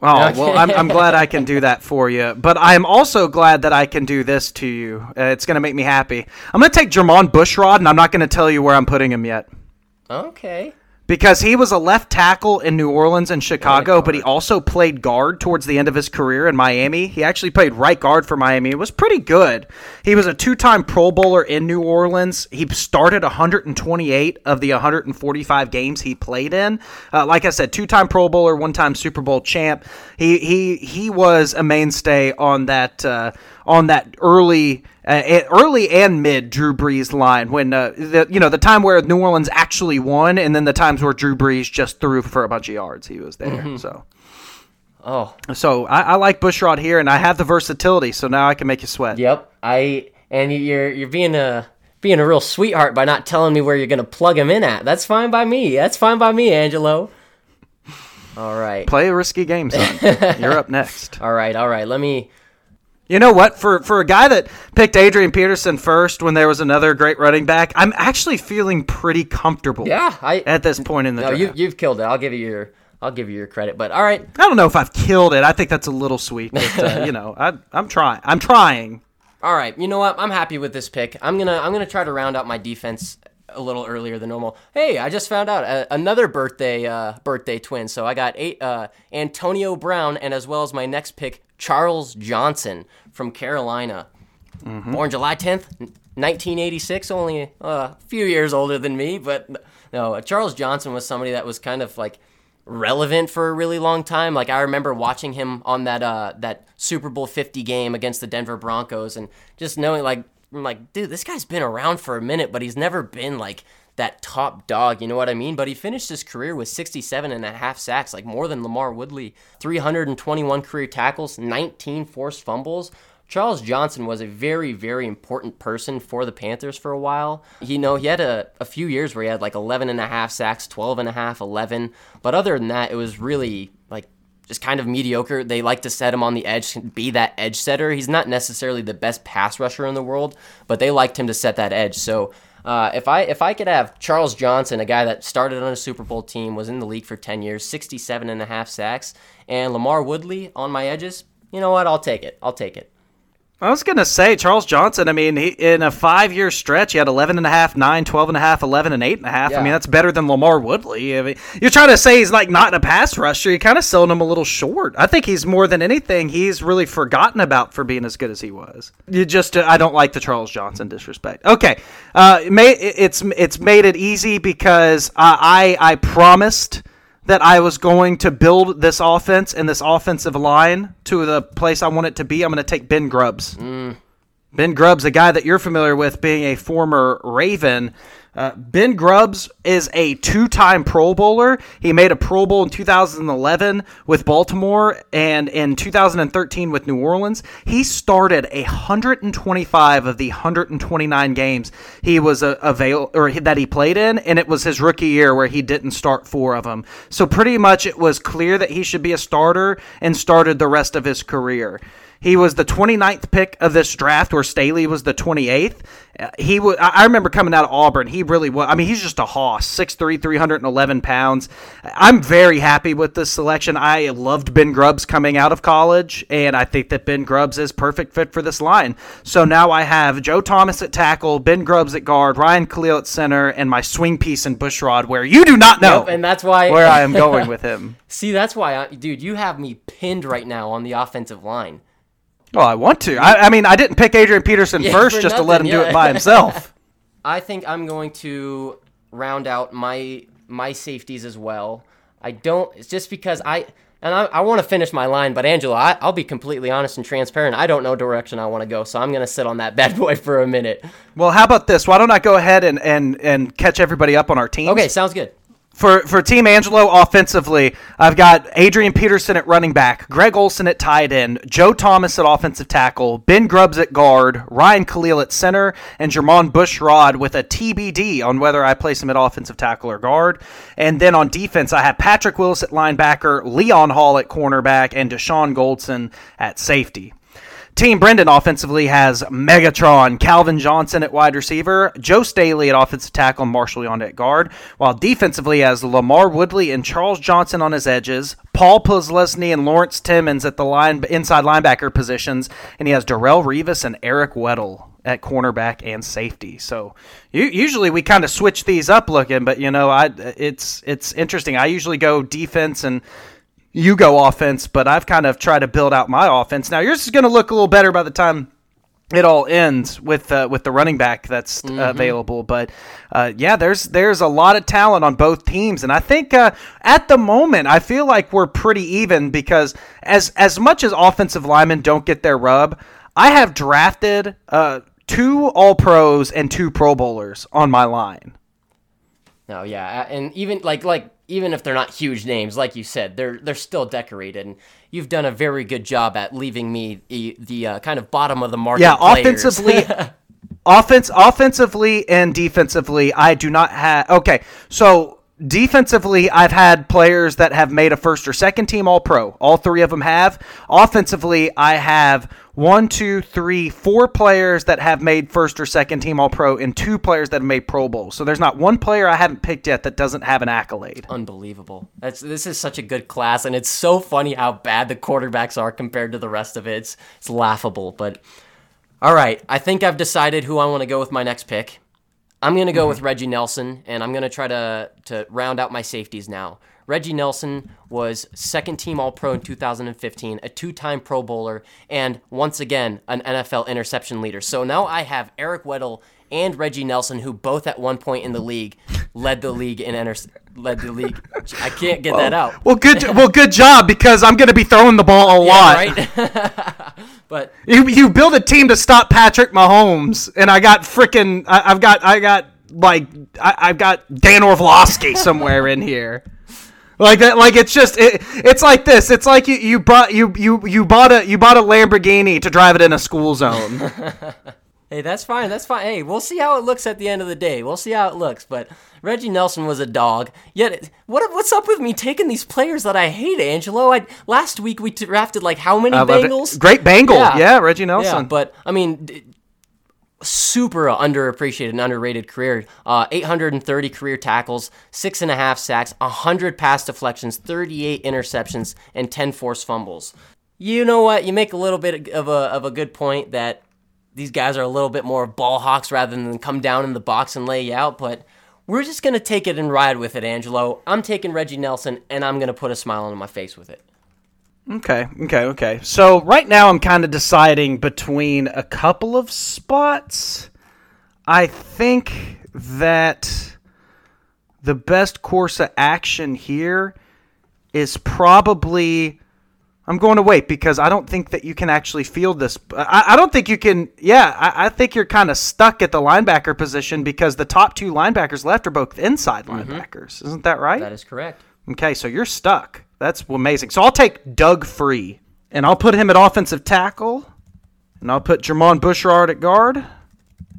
Oh well, I'm, I'm glad I can do that for you, but I'm also glad that I can do this to you. Uh, it's going to make me happy. I'm going to take Jermon Bushrod, and I'm not going to tell you where I'm putting him yet. Okay because he was a left tackle in New Orleans and Chicago, but he also played guard towards the end of his career in Miami. He actually played right guard for Miami. It was pretty good. He was a two-time Pro Bowler in New Orleans. He started 128 of the 145 games he played in. Uh, like I said, two-time Pro Bowler, one-time Super Bowl champ. He he he was a mainstay on that uh, on that early uh, early and mid Drew Brees line when uh, the you know the time where New Orleans actually won, and then the times where Drew Brees just threw for a bunch of yards. He was there, mm-hmm. so. Oh, so I, I like Bushrod here, and I have the versatility, so now I can make you sweat. Yep, I and you're you're being a being a real sweetheart by not telling me where you're gonna plug him in at. That's fine by me. That's fine by me, Angelo. All right, play a risky game, son. [LAUGHS] you're up next. All right, all right. Let me you know what? For for a guy that picked Adrian Peterson first when there was another great running back, I'm actually feeling pretty comfortable. Yeah, I, at this point in the no, draft. You, you've killed it. I'll give you your I'll give you your credit. But all right, I don't know if I've killed it. I think that's a little sweet, but uh, [LAUGHS] you know, I, I'm trying. I'm trying. All right, you know what? I'm happy with this pick. I'm gonna I'm gonna try to round out my defense a little earlier than normal. Hey, I just found out uh, another birthday uh, birthday twin. So I got eight uh, Antonio Brown, and as well as my next pick, Charles Johnson from Carolina. Mm-hmm. Born July 10th, 1986, only uh, a few years older than me, but no, Charles Johnson was somebody that was kind of like relevant for a really long time. Like I remember watching him on that uh, that Super Bowl 50 game against the Denver Broncos and just knowing like I'm like, dude, this guy's been around for a minute, but he's never been like that top dog, you know what I mean? But he finished his career with 67 and a half sacks, like more than LaMarr Woodley, 321 career tackles, 19 forced fumbles. Charles Johnson was a very, very important person for the Panthers for a while. You know, he had a, a few years where he had like 11 and a half sacks, 12 and a half, 11. But other than that, it was really like just kind of mediocre. They like to set him on the edge, be that edge setter. He's not necessarily the best pass rusher in the world, but they liked him to set that edge. So uh, if I if I could have Charles Johnson, a guy that started on a Super Bowl team, was in the league for 10 years, 67 and a half sacks, and LaMarr Woodley on my edges, you know what? I'll take it. I'll take it. I was going to say, Charles Johnson, I mean, he, in a five year stretch, he had 11 and a half, 9, 12 and a half, 11 and 8 and a half. Yeah. I mean, that's better than LaMarr Woodley. I mean, you're trying to say he's like not a pass rusher. You're kind of selling him a little short. I think he's more than anything, he's really forgotten about for being as good as he was. You just, uh, I don't like the Charles Johnson disrespect. Okay. Uh, it may, it's, it's made it easy because uh, I, I promised that I was going to build this offense and this offensive line to the place I want it to be, I'm going to take Ben Grubbs. Mm. Ben Grubbs, a guy that you're familiar with, being a former Raven. Uh, ben Grubbs is a two time Pro Bowler. He made a Pro Bowl in 2011 with Baltimore and in 2013 with New Orleans. He started 125 of the 129 games he was a, avail or that he played in, and it was his rookie year where he didn't start four of them. So pretty much it was clear that he should be a starter and started the rest of his career. He was the 29th pick of this draft, where Staley was the 28th. Uh, he was. I remember coming out of Auburn. He really was. I mean, he's just a hoss. 6'3", 311 pounds. I'm very happy with this selection. I loved Ben Grubbs coming out of college, and I think that Ben Grubbs is perfect fit for this line. So now I have Joe Thomas at tackle, Ben Grubbs at guard, Ryan Kalil at center, and my swing piece in Bushrod, where you do not know. Yep, and that's why where I am [LAUGHS] going with him. See, that's why, I, dude, you have me pinned right now on the offensive line. Well, I want to. I, I mean, I didn't pick Adrian Peterson yeah, first just nothing, to let him yeah. do it by himself. [LAUGHS] I think I'm going to round out my my safeties as well. I don't. It's just because I and I, I want to finish my line, but Angelo, I, will be completely honest and transparent. I don't know direction I want to go, so I'm gonna sit on that [LAUGHS] bad boy for a minute. Well, how about this? Why don't I go ahead and and and catch everybody up on our team? Okay, sounds good for for Team Angelo offensively, I've got Adrian Peterson at running back, Greg Olsen at tight end, Joe Thomas at offensive tackle, Ben Grubbs at guard, Ryan Kalil at center, and Jermon Bushrod with a TBD on whether I place him at offensive tackle or guard. And then on defense, I have Patrick Willis at linebacker, Leon Hall at cornerback, and Dashon Goldson at safety. Team Brendan offensively has Megatron, Calvin Johnson at wide receiver, Joe Staley at offensive tackle, Marshal Yanda at guard, while defensively has LaMarr Woodley and Charles Johnson on his edges, Paul Posluszny and Lawrence Timmons at the line inside linebacker positions, and he has Darrelle Revis and Eric Weddle at cornerback and safety. So usually we kind of switch these up looking, but you know, I it's it's interesting. I usually go defense and you go offense, but I've kind of tried to build out my offense. Now yours is going to look a little better by the time it all ends with uh, with the running back that's mm-hmm. available. But uh, yeah, there's there's a lot of talent on both teams, and I think uh, at the moment I feel like we're pretty even because as as much as offensive linemen don't get their rub, I have drafted uh, two All Pros and two Pro Bowlers on my line. No, yeah, and even like like even if they're not huge names, like you said, they're they're still decorated, and you've done a very good job at leaving me the, the uh, kind of bottom of the market. Yeah, offensively, [LAUGHS] offense, offensively and defensively, I do not have. Okay, so defensively, I've had players that have made a first or second team All Pro. All three of them have. Offensively, I have one, two, three, four players that have made first or second team All Pro, and two players that have made Pro Bowl. So there's not one player I haven't picked yet that doesn't have an accolade. Unbelievable. That's this is such a good class, and it's so funny how bad the quarterbacks are compared to the rest of it. It's, it's laughable, but. All right, I think I've decided who I want to go with my next pick. I'm going to go mm-hmm. with Reggie Nelson, and I'm going to try to to round out my safeties now. Reggie Nelson was second team All Pro in 2015, a two time Pro Bowler, and once again, an NFL interception leader. So now I have Eric Weddle and Reggie Nelson, who both at one point in the league led the league in inter- led the league. I can't get well, that out. Well, good. well, good job because I'm going to be throwing the ball a [LAUGHS] yeah, lot. Right. [LAUGHS] but you you build a team to stop Patrick Mahomes, and I got freaking. I've got I got like I, have got Dan Orlovsky somewhere in here. Like that, like it's just it, it's like this. It's like you, you bought you, you you bought a you bought a Lamborghini to drive it in a school zone. [LAUGHS] hey, that's fine. That's fine. Hey, we'll see how it looks at the end of the day. We'll see how it looks. But Reggie Nelson was a dog. Yet, what what's up with me taking these players that I hate, Angelo? I last week we drafted like how many Bengals? Great Bengal, yeah. yeah, Reggie Nelson. Yeah, but I mean, super underappreciated and underrated career. Uh, 830 career tackles, six and a half sacks, 100 pass deflections, 38 interceptions, and 10 forced fumbles. You know what? You make a little bit of a, of a good point that these guys are a little bit more ball hawks rather than come down in the box and lay you out, but we're just going to take it and ride with it, Angelo. I'm taking Reggie Nelson, and I'm going to put a smile on my face with it. Okay, okay, okay. So right now I'm kind of deciding between a couple of spots. I think that the best course of action here is probably I'm going to wait because I don't think that you can actually field this. I, I don't think you can. Yeah, I, I think you're kind of stuck at the linebacker position because the top two linebackers left are both inside mm-hmm. linebackers. Isn't that right? That is correct. Okay, so you're stuck. That's amazing. So I'll take Doug Free, and I'll put him at offensive tackle, and I'll put Jermon Bushrod at guard,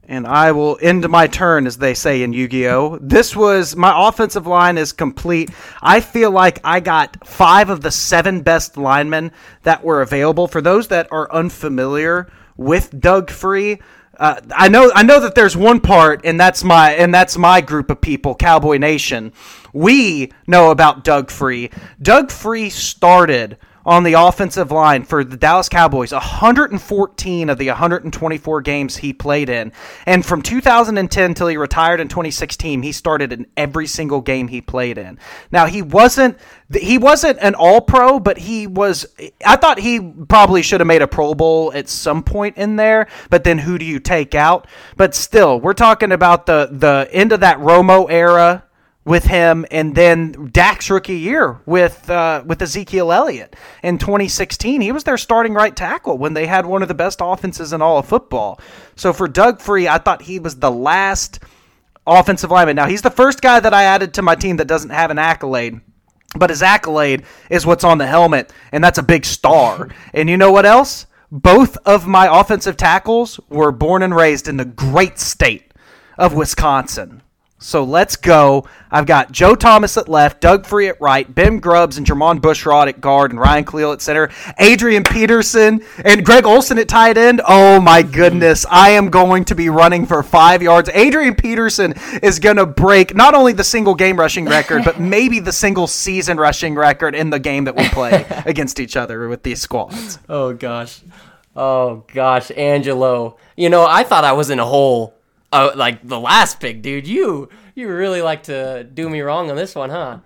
and I will end my turn, as they say in Yu Gi Oh! This was my offensive line is complete. I feel like I got five of the seven best linemen that were available. For those that are unfamiliar with Doug Free, uh, I know I know that there's one part, and that's my and that's my group of people, Cowboy Nation. We know about Doug Free. Doug Free started on the offensive line for the Dallas Cowboys 114 of the 124 games he played in. And from 2010 till he retired in 2016, he started in every single game he played in. Now, he wasn't he wasn't an all-pro, but he was I thought he probably should have made a Pro Bowl at some point in there, but then who do you take out? But still, we're talking about the the end of that Romo era with him, and then Dak's rookie year with uh, with Ezekiel Elliott in 2016. He was their starting right tackle when they had one of the best offenses in all of football. So for Doug Free, I thought he was the last offensive lineman. Now he's the first guy that I added to my team that doesn't have an accolade. But his accolade is what's on the helmet, and that's a big star. [LAUGHS] and you know what else? Both of my offensive tackles were born and raised in the great state of Wisconsin. So let's go. I've got Joe Thomas at left, Doug Free at right, Ben Grubbs and Jermon Bushrod at guard, and Ryan Kalil at center, Adrian Peterson and Greg Olsen at tight end. Oh my goodness. I am going to be running for five yards. Adrian Peterson is going to break not only the single game rushing record, but [LAUGHS] maybe the single season rushing record in the game that we play [LAUGHS] against each other with these squads. Oh gosh. Oh gosh, Angelo. You know, I thought I was in a hole uh, like the last pick, dude. You you really like to do me wrong on this one, huh?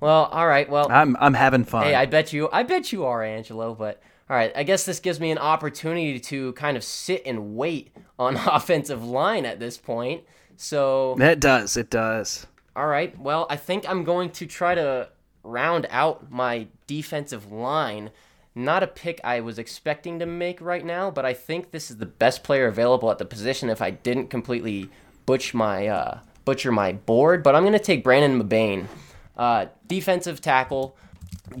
Well, all right. Well, I'm I'm having fun. hey, I bet you I bet you are, Angelo. But all right, I guess this gives me an opportunity to kind of sit and wait on [LAUGHS] offensive line at this point. So it does. It does. all right. Well, I think I'm going to try to round out my defensive line. Not a pick I was expecting to make right now, but I think this is the best player available at the position if I didn't completely butch my uh, butcher my board. But I'm going to take Brandon Mebane, uh, defensive tackle.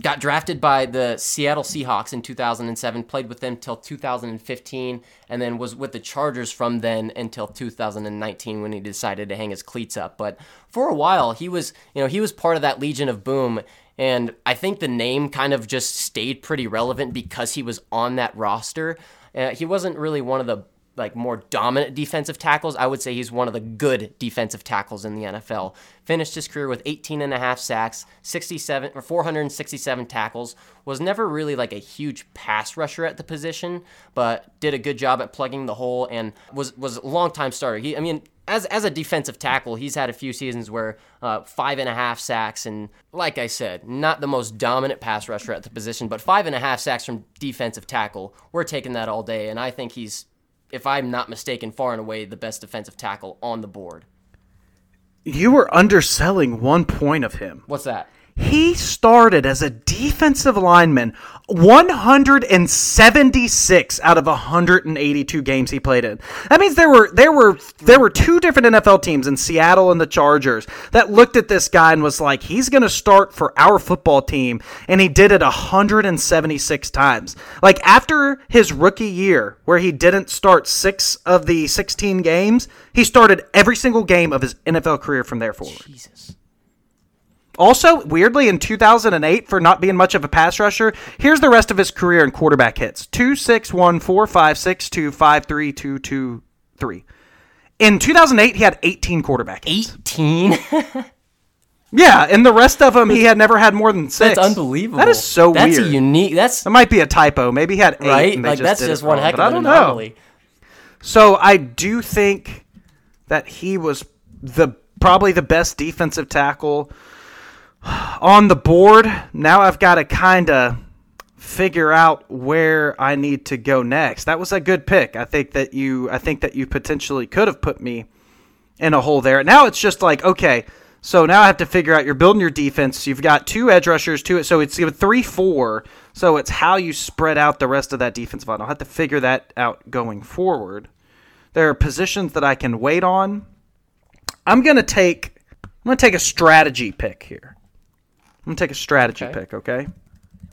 Got drafted by the Seattle Seahawks in 2007, played with them till 2015, and then was with the Chargers from then until 2019 when he decided to hang his cleats up. But for a while, he was, you know, he was part of that Legion of Boom, and I think the name kind of just stayed pretty relevant because he was on that roster. Uh, he wasn't really one of the like more dominant defensive tackles. I would say he's one of the good defensive tackles in the NFL. Finished his career with 18 and a half sacks, 67 or 467 tackles. Was never really like a huge pass rusher at the position, but did a good job at plugging the hole and was was a long time starter. He, I mean, as as a defensive tackle, he's had a few seasons where uh, five and a half sacks, and like I said, not the most dominant pass rusher at the position, but five and a half sacks from defensive tackle. We're taking that all day, and I think he's if I'm not mistaken, far and away the best defensive tackle on the board. You were underselling one point of him. What's that? He started as a defensive lineman 176 out of 182 games he played in. That means there were there were there were two different NFL teams in Seattle and the Chargers that looked at this guy and was like, he's going to start for our football team, and he did it 176 times. Like after his rookie year, where he didn't start six of the 16 games, he started every single game of his NFL career from there forward. Jesus. Also, weirdly, in 2008, for not being much of a pass rusher, here's the rest of his career in quarterback hits 2, 6, 1, 4, 5, 6, 2, 5, 3, 2, 2, 3. In 2008, he had 18 quarterback hits. 18? [LAUGHS] Yeah, and the rest of them, he had never had more than six. that's unbelievable. That is so weird. that's weird. a unique. That's that might be a typo. Maybe he had eight. right. Like just that's just one wrong, heck of an don't know. anomaly. So I do think that he was the probably the best defensive tackle on the board. Now I've got to kind of figure out where I need to go next. That was a good pick. I think that you I think that you potentially could have put me in a hole there. Now it's just like, okay, So now I have to figure out you're building your defense. You've got two edge rushers, two so it's three four. So it's how you spread out the rest of that defensive line. I'll have to figure that out going forward. There are positions that I can wait on. I'm gonna take I'm gonna take a strategy pick here. I'm gonna take a strategy Okay. pick, okay?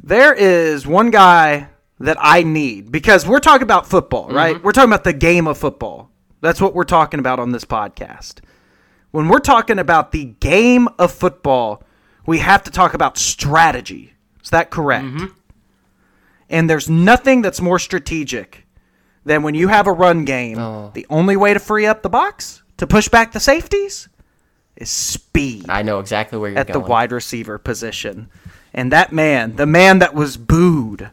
There is one guy that I need because we're talking about football, mm-hmm. right? We're talking about the game of football. That's what we're talking about on this podcast. When we're talking about the game of football, we have to talk about strategy. Is that correct? Mm-hmm. And there's nothing that's more strategic than when you have a run game, Oh. the only way to free up the box, to push back the safeties, is speed I know exactly where you're at the wide receiver position. And that man, the man that was booed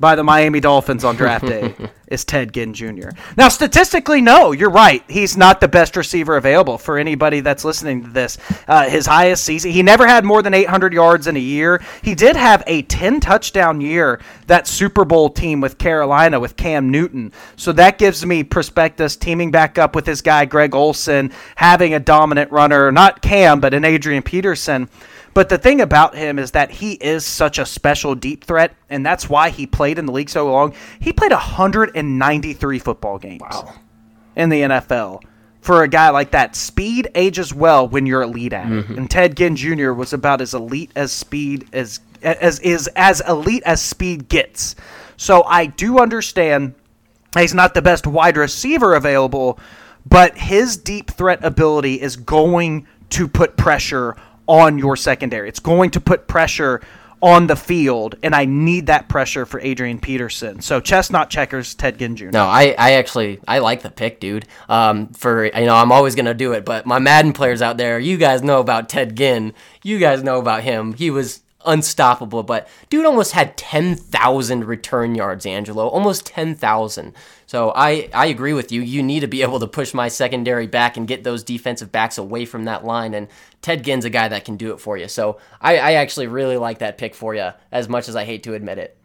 by the Miami Dolphins on draft day, [LAUGHS] is Ted Ginn Jr. Now, statistically, no, you're right. He's not the best receiver available for anybody that's listening to this. Uh, his highest season, he never had more than 800 yards in a year. He did have a 10 touchdown year, that Super Bowl team with Carolina with Cam Newton. So that gives me prospectus teaming back up with his guy, Greg Olsen, having a dominant runner, not Cam, but an Adrian Peterson. But the thing about him is that he is such a special deep threat, and that's why he played in the league so long. He played 193 football games in the NFL. For a guy like that, speed ages well when you're elite at it. And Ted Ginn Jr. was about as elite as speed as as is as elite as speed gets. So I do understand he's not the best wide receiver available, but his deep threat ability is going to put pressure on your secondary. It's going to put pressure on the field, and I need that pressure for Adrian Peterson. So chestnut checkers, Ted Ginn Jr. No, I, I actually I like the pick, dude. Um, for you know, I'm always gonna do it. But my Madden players out there, you guys know about Ted Ginn. You guys know about him. He was unstoppable. But dude almost had ten thousand return yards, Angelo. Almost ten thousand. So I I agree with you. You need to be [LAUGHS] able to push my secondary back and get those defensive backs away from that line. And Ted Ginn's a guy that can do it for you. So I, I actually really like that pick for you. As much as I hate to admit it.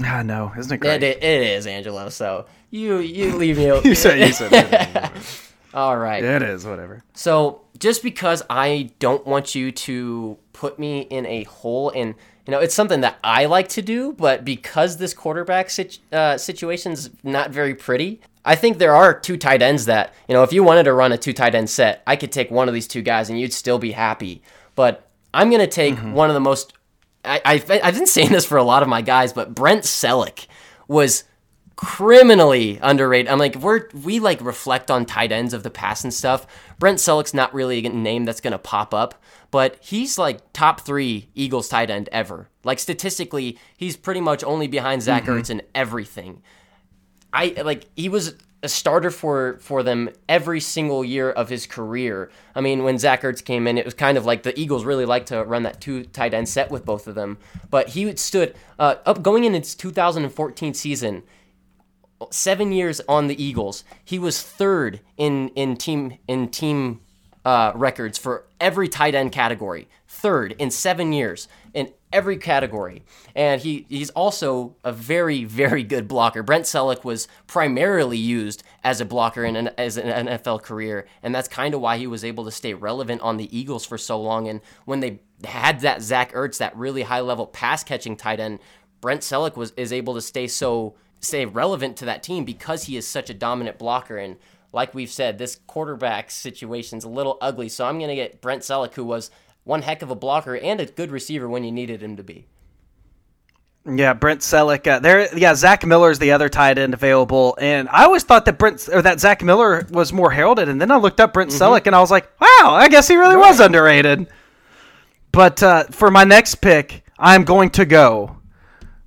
Ah, I know, isn't it great? It, it is, Angelo. So you you leave me. [LAUGHS] you said you said it. [LAUGHS] All right. it is whatever. So just because I don't want you to put me in a hole, and you know it's something that I like to do, but because this quarterback sit, uh, situation's not very pretty, I think there are two tight ends that you know if you wanted to run a two tight end set, I could take one of these two guys and you'd still be happy. But I'm gonna take one of the most. I, I I've been saying this for a lot of my guys, but Brent Celek was criminally underrated. I'm like, we're we like reflect on tight ends of the past and stuff. Brent Celek's not really a name that's gonna pop up, but he's like top three Eagles tight end ever. Like statistically, he's pretty much only behind Zach Ertz in everything. I like he was a starter for for them every single year of his career. I mean, when Zach Ertz came in, it was kind of like the Eagles really like to run that two tight end set with both of them. But he stood uh, up going in its 2014 season. Seven years on the Eagles, he was third in in team in team uh, records for every tight end category. Third in seven years in every category, and he he's also a very very good blocker. Brent Celek was primarily used as a blocker in an, as an NFL career, and that's kind of why he was able to stay relevant on the Eagles for so long. And when they had that Zach Ertz, that really high level pass catching tight end, Brent Celek was is able to stay so stay relevant to that team because he is such a dominant blocker and like we've said, this quarterback situation's a little ugly. So I'm going to get Brent Celek, who was one heck of a blocker and a good receiver when you needed him to be. Yeah, Brent Celek. Uh, there, yeah, Zach Miller's the other tight end available, and I always thought that Brent or that Zach Miller was more heralded, and then I looked up Brent Celek, and I was like, wow, I guess he really was underrated. But uh, for my next pick, I'm going to go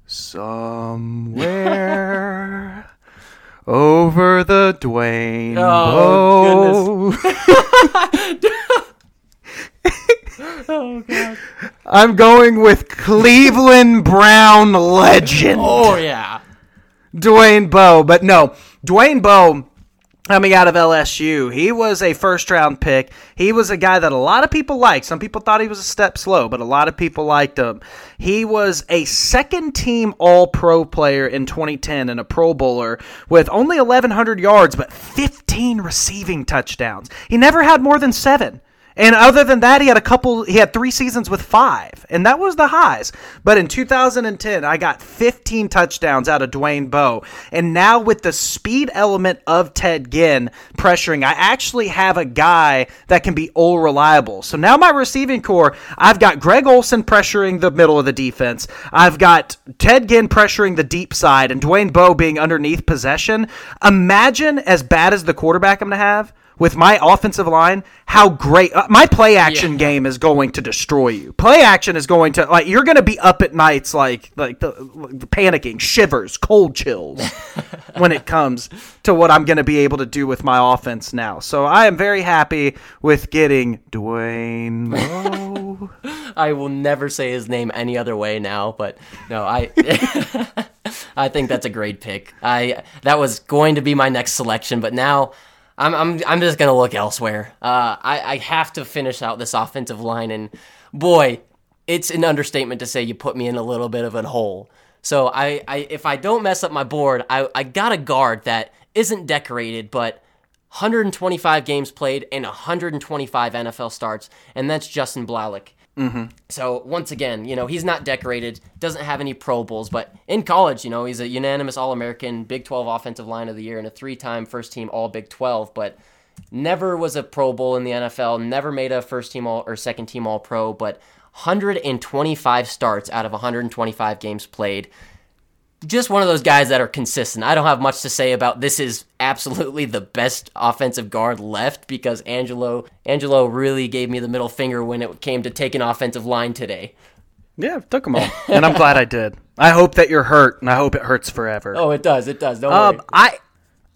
somewhere [LAUGHS] over the Dwayne. Oh, Bowe. [LAUGHS] I'm going with Cleveland Brown legend. Oh, yeah. Dwayne Bowe. But no, Dwayne Bowe coming out of LSU, he was a first round pick. He was a guy that a lot of people liked. Some people thought he was a step slow, but a lot of people liked him. He was a second team all pro player in 2010 and a pro bowler with only 1,100 yards, but 15 receiving touchdowns. He never had more than seven. And other than that, he had a couple, he had three seasons with five, and that was the highs. But in 2010, I got 15 touchdowns out of Dwayne Bowe. And now with the speed element of Ted Ginn pressuring, I actually have a guy that can be all reliable. So now my receiving core, I've got Greg Olsen pressuring the middle of the defense. I've got Ted Ginn pressuring the deep side and Dwayne Bowe being underneath possession. Imagine as bad as the quarterback I'm going to have with my offensive line, how great uh, my play action yeah. game is going to destroy you. Play action is going to like you're going to be up at nights like like the, the panicking, shivers, cold chills [LAUGHS] when it comes to what I'm going to be able to do with my offense now. So I am very happy with getting Dwayne Moe. [LAUGHS] I will never say his name any other way now, but no, I [LAUGHS] I think that's a great pick. I that was going to be my next selection, but now I'm I'm I'm just gonna look elsewhere. Uh, I I have to finish out this offensive line, and boy, it's an understatement to say you put me in a little bit of a hole. So I, I if I don't mess up my board, I I got a guard that isn't decorated, but 125 games played and 125 NFL starts, and that's Justin Blalock. Mm-hmm. So once again, you know, he's not decorated, doesn't have any Pro Bowls, but in college, you know, he's a unanimous All American, Big 12 Offensive Line of the Year, and a three time first team All Big 12, but never was a Pro Bowl in the NFL, never made a first team All or second team All Pro, but 125 starts out of 125 games played just one of those guys that are consistent. I don't have much to say about this is absolutely the best offensive guard left because Angelo Angelo really gave me the middle finger when it came to taking offensive line today. Yeah, took them all, and I'm glad I did. I hope that you're hurt, and I hope it hurts forever. Oh, it does. It does. Don't um, worry. I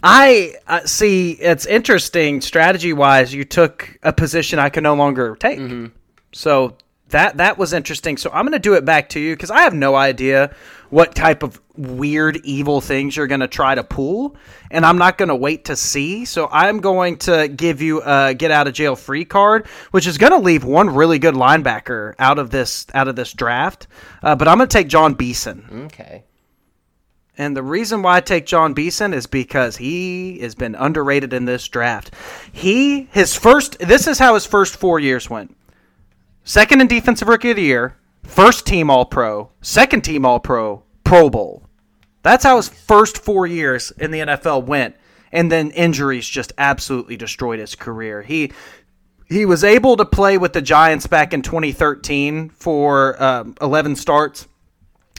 I uh, see. It's interesting strategy wise. You took a position I can no longer take. Mm-hmm. So that that was interesting. So I'm going to do it back to you because I have no idea what type of weird evil things you're going to try to pull and i'm not going to wait to see so i'm going to give you a get out of jail free card which is going to leave one really good linebacker out of this out of this draft uh, but i'm going to take jon beason okay and the reason why I take Jon Beason is because he has been underrated in this draft. He his first this is how his first 4 years went. Second in defensive rookie of the year, first team All Pro, second team All Pro, Pro Bowl. That's how his first four years in the NFL went. And then injuries just absolutely destroyed his career. He he was able to play with the Giants back in 2013 for um, 11 starts.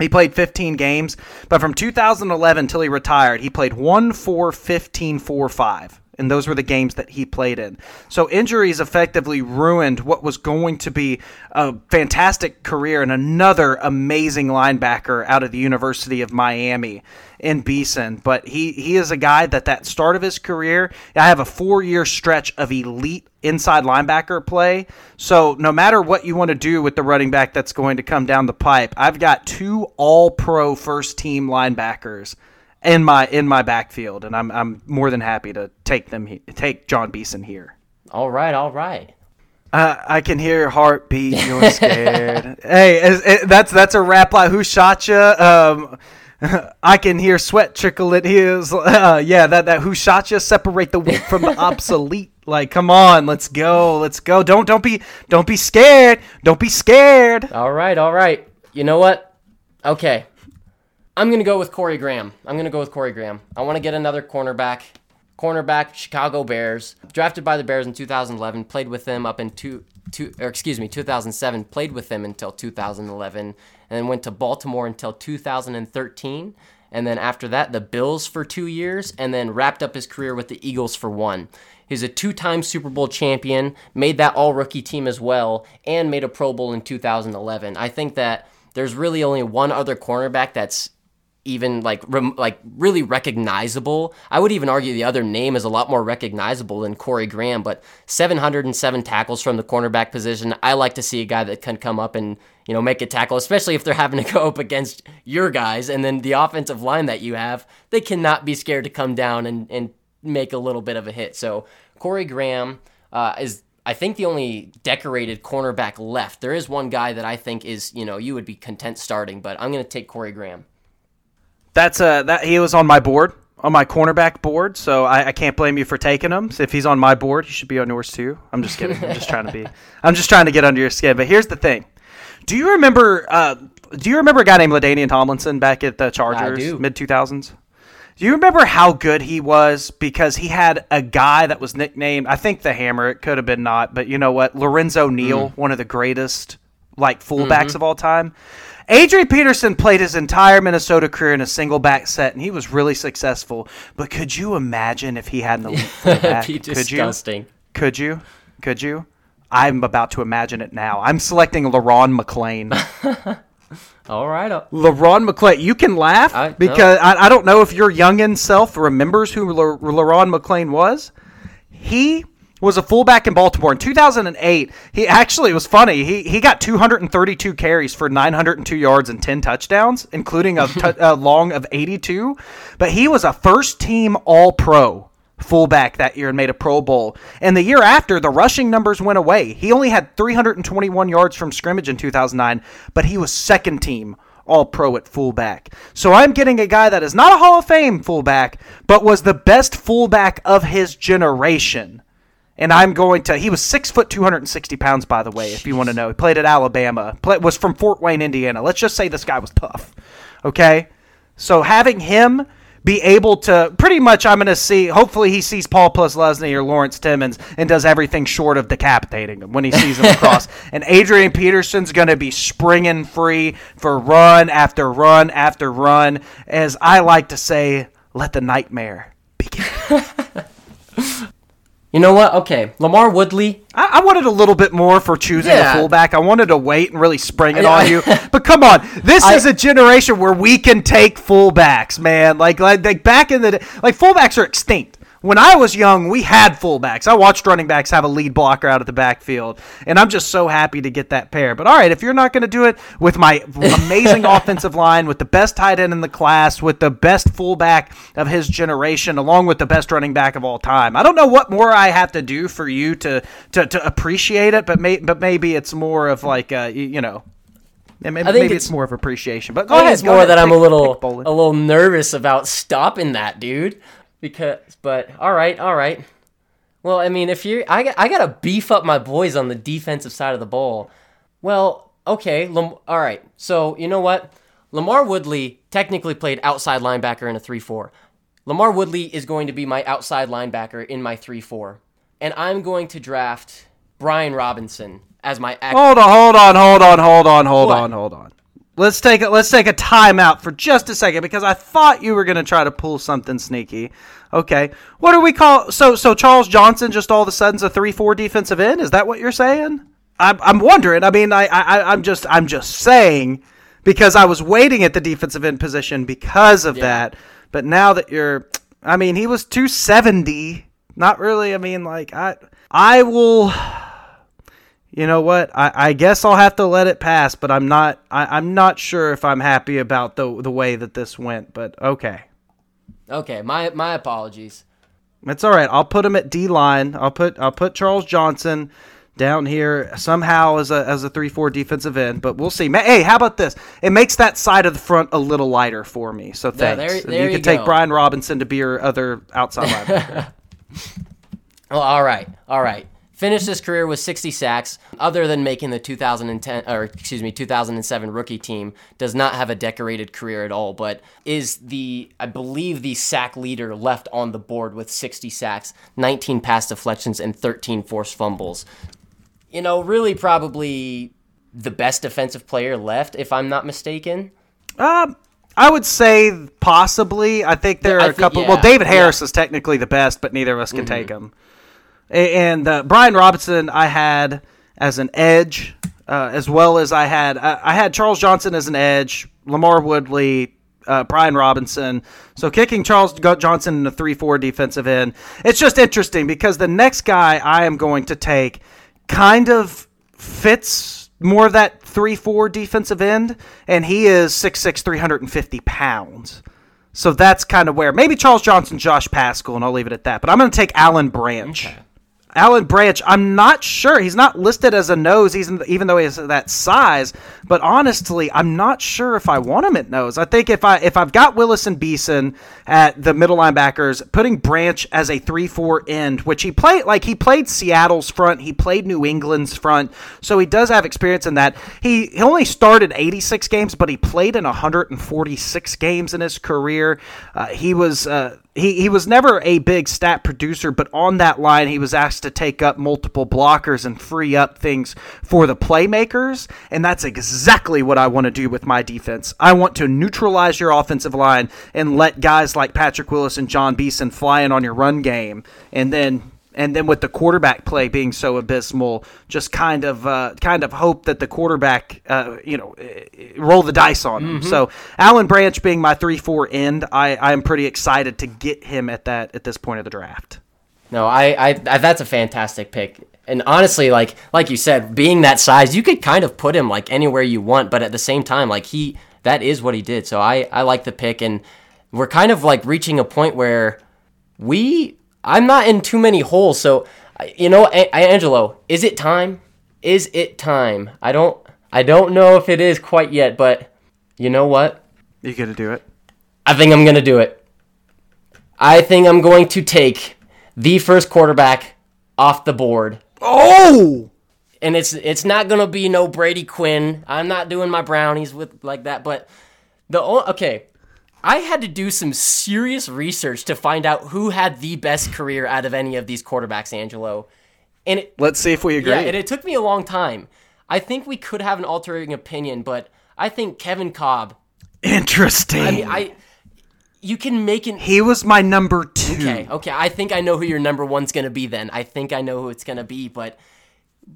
He played 15 games, but from 2011 till he retired, he played 1 4 15 4 5 and those were the games that he played in. So injuries effectively ruined what was going to be a fantastic career and another amazing linebacker out of the University of Miami in Beason. But he, he is a guy that that start of his career, I have a four year stretch of elite inside linebacker play. So no matter what you want to do with the running back that's going to come down the pipe, I've got two all pro first team linebackers in my in my backfield, and I'm I'm more than happy to take them take Jon Beason here. All right, all right. Uh, I can hear your heartbeat. [LAUGHS] You're scared. hey, is, is, that's that's a rap like who shot you? Um, [LAUGHS] I can hear sweat trickle at his. [LAUGHS] Uh, yeah, that that who shot you? Separate the wheat from the obsolete. Like, come on, let's go, let's go. Don't don't be don't be scared. Don't be scared. All right, all right. You know what? Okay, I'm going to go with Corey Graham. I'm going to go with Corey Graham. I want to get another cornerback. Cornerback, Chicago Bears, drafted by the Bears in 2011, played with them up in two, two or excuse me, 2007, played with them until 2011, and then went to Baltimore until 2013. And then after that, the Bills for two years, and then wrapped up his career with the Eagles for one. He's a two time Super Bowl champion, made that all rookie team as well, and made a Pro Bowl in 2011. I think that there's really only one other cornerback that's even like rem- like really recognizable. I would even argue the other name is a lot more recognizable than Corey Graham, but 707 tackles from the cornerback position. I like to see a guy that can come up and, you know, make a tackle, especially if they're having to [LAUGHS] go up against your guys and then the offensive line that you have. They cannot be scared to come down and and make a little bit of a hit. So, Corey Graham uh, is I think the only decorated cornerback left. There is one guy that I think is, you know, you would be content starting, but I'm going to take Corey Graham. That's uh that he was on my board. on my cornerback board, so I, I, can't blame you for taking him. So if he's on my board, he should be on yours too. I'm just kidding. I'm just trying to be. [LAUGHS] I'm just trying to get under your skin. But here's the thing: Do you remember? Uh, do you remember a guy named LaDainian Tomlinson back at the Chargers mid 2000s? Do you remember how good he was? Because he had a guy that was nicknamed, I think the Hammer. It could have been not, but you know what? Lorenzo Neal, mm. one of the greatest like fullbacks mm-hmm. of all time. Adrian Peterson played his entire Minnesota career in a single back set, and he was really successful. But could you imagine if he had an elite [LAUGHS] fullback? could disgusting. you? Could you? Could you? I'm about to imagine it now. I'm selecting Le'Ron McClain. [LAUGHS] All right. Uh, Le'Ron McClain. You can laugh I, because no. I, I, don't know if your youngin self remembers who Le'Ron McClain was. He was a fullback in Baltimore in 2008. He actually it was funny. He he got 232 carries for 902 yards and 10 touchdowns, including a, t- [LAUGHS] a long of 82. But he was a first team All Pro fullback that year and made a Pro Bowl. And the year after, the rushing numbers went away. He only had 321 yards from scrimmage in 2009, but he was second team all pro at fullback. So I'm getting a guy that is not a Hall of Fame fullback, but was the best fullback of his generation and I'm going to. He was six foot, two hundred and sixty pounds, by the way. If you want to know, he played at Alabama. Play, was from Fort Wayne, Indiana. Let's just say this guy was tough. Okay, so having him be able to pretty much, I'm going to see. Hopefully, he sees Paul Posluszny or Lawrence Timmons and does everything short of decapitating him when he sees him [LAUGHS] across. and Adrian Peterson's going to be springing free for run after run after run. As I like to say, let the nightmare begin. [LAUGHS] You know what? Okay, LaMarr Woodley. I, I wanted a little bit more for choosing yeah. a fullback. I wanted to wait and really spring it on you. [LAUGHS] But come on, this I, is a generation where we can take fullbacks, man. Like, like, like back in the day, like fullbacks are extinct when I was young, we had fullbacks. I watched running backs have a lead blocker out of the backfield, and I'm just so happy to get that pair. But all right, if you're not going to do it with my amazing [LAUGHS] offensive line, with the best tight end in the class, with the best fullback of his generation, along with the best running back of all time, I don't know what more I have to do for you to to, to appreciate it. But may, but maybe it's more of like uh, you, know. Maybe, I think maybe it's, it's, more of appreciation, but go ahead. It's more ahead, that I'm a little a little nervous about stopping that dude because but all right all right. Well i mean if you're i, I gotta beef up my boys on the defensive side of the ball. Well okay Lam- all right. So you know what? LaMarr Woodley technically played outside linebacker in a 3-4 LaMarr Woodley is going to be my outside linebacker in my 3-4 and i'm going to draft brian robison as my act- hold on hold on hold on hold on hold what? on hold on Let's take a let's take a timeout for just a second because I thought you were going to try to pull something sneaky. Okay, what do we call so so Charles Johnson just all of a sudden's a three four defensive end? Is that what you're saying? I'm I'm wondering. I mean, I I I'm just I'm just saying because I was waiting at the defensive end position because of yeah. that. But now that you're, I mean, he was 270. Not really. I mean, like I I will you know what? I, I guess I'll have to let it pass, but I'm not. I, am not sure if I'm happy about the the way that this went. But okay. Okay, my my apologies. It's all right. I'll put him at D line. I'll put I'll put Charles Johnson down here somehow as a as a three four defensive end, but we'll see. Hey, how about this? It makes that side of the front a little lighter for me. So thanks. Yeah, there, there you, you can take Brian Robison to be your other outside linebacker. [LAUGHS] well, all right, all right. Finished his career with 60 sacks. Other than making the 2010 or excuse me 2007 rookie team, does not have a decorated career at all. But is the I believe the sack leader left on the board with 60 sacks, 19 pass deflections, and 13 forced fumbles. You know, really probably the best defensive player left, if I'm not mistaken. Um, I would say possibly. I think there are a couple. yeah, well, David Harris yeah. is technically the best, but neither of us can mm-hmm. take him. And uh, Brian Robison, I had as an edge, uh, as well as I had I, I, had Charles Johnson as an edge, LaMarr Woodley, uh, Brian Robison. So kicking Charles Johnson in the three-four defensive end. It's just interesting because the next guy I am going to take kind of fits more of that three-four defensive end, and he is 6'6", 350 pounds. So that's kind of where maybe Charles Johnson, Josh Pascal, and I'll leave it at that. But I'm going to take Alan Branch. Okay. Alan Branch, I'm not sure. He's not listed as a nose, even though he has that size. But honestly, I'm not sure if I want him at nose. I think if I if I've got Willis and Beason at the middle linebackers, putting Branch as a three-four end, which he played like he played Seattle's front, he played New England's front, so he does have experience in that. He, he only started 86 games, but he played in 146 games in his career. Uh, he was. Uh, he, he was never a big stat producer, but on that line, he was asked to take up multiple blockers and free up things for the playmakers. And that's exactly what I want to do with my defense. I want to neutralize your offensive line and let guys like Patrick Willis and Jon Beason fly in on your run game. And then and then with the quarterback play being so abysmal, just kind of uh, kind of hope that the quarterback, uh, you know, eh, roll the dice on him. Mm-hmm. So Alan Branch being my three four end, I I am pretty excited to get him at that at this point of the draft. No, I, I, I that's a fantastic pick. And honestly, like like you said, being that size, you could kind of put him like anywhere you want, but at the same time, like he that is what he did. So I I like the pick and we're kind of like reaching a point where we I'm not in too many holes. So, you know, a- Angelo, is it time? Is it time? I don't I don't know if it is quite yet, but you know what? You gonna do it? I think I'm gonna do it. I think I'm going to take the first quarterback off the board. Oh! And it's it's not gonna be no Brady Quinn. I'm not doing my brownies with like that, but the okay, I had to do some serious research to find out who had the best career out of any of these quarterbacks, Angelo. And it, let's see if we agree. Yeah, and it took me a long time. I think we could have an altering opinion, but I think Kevin Kolb. Interesting. I mean, I you can make an. He was my number two. Okay, okay. I think I know who your number one's gonna be. Then I think I know who it's gonna be, but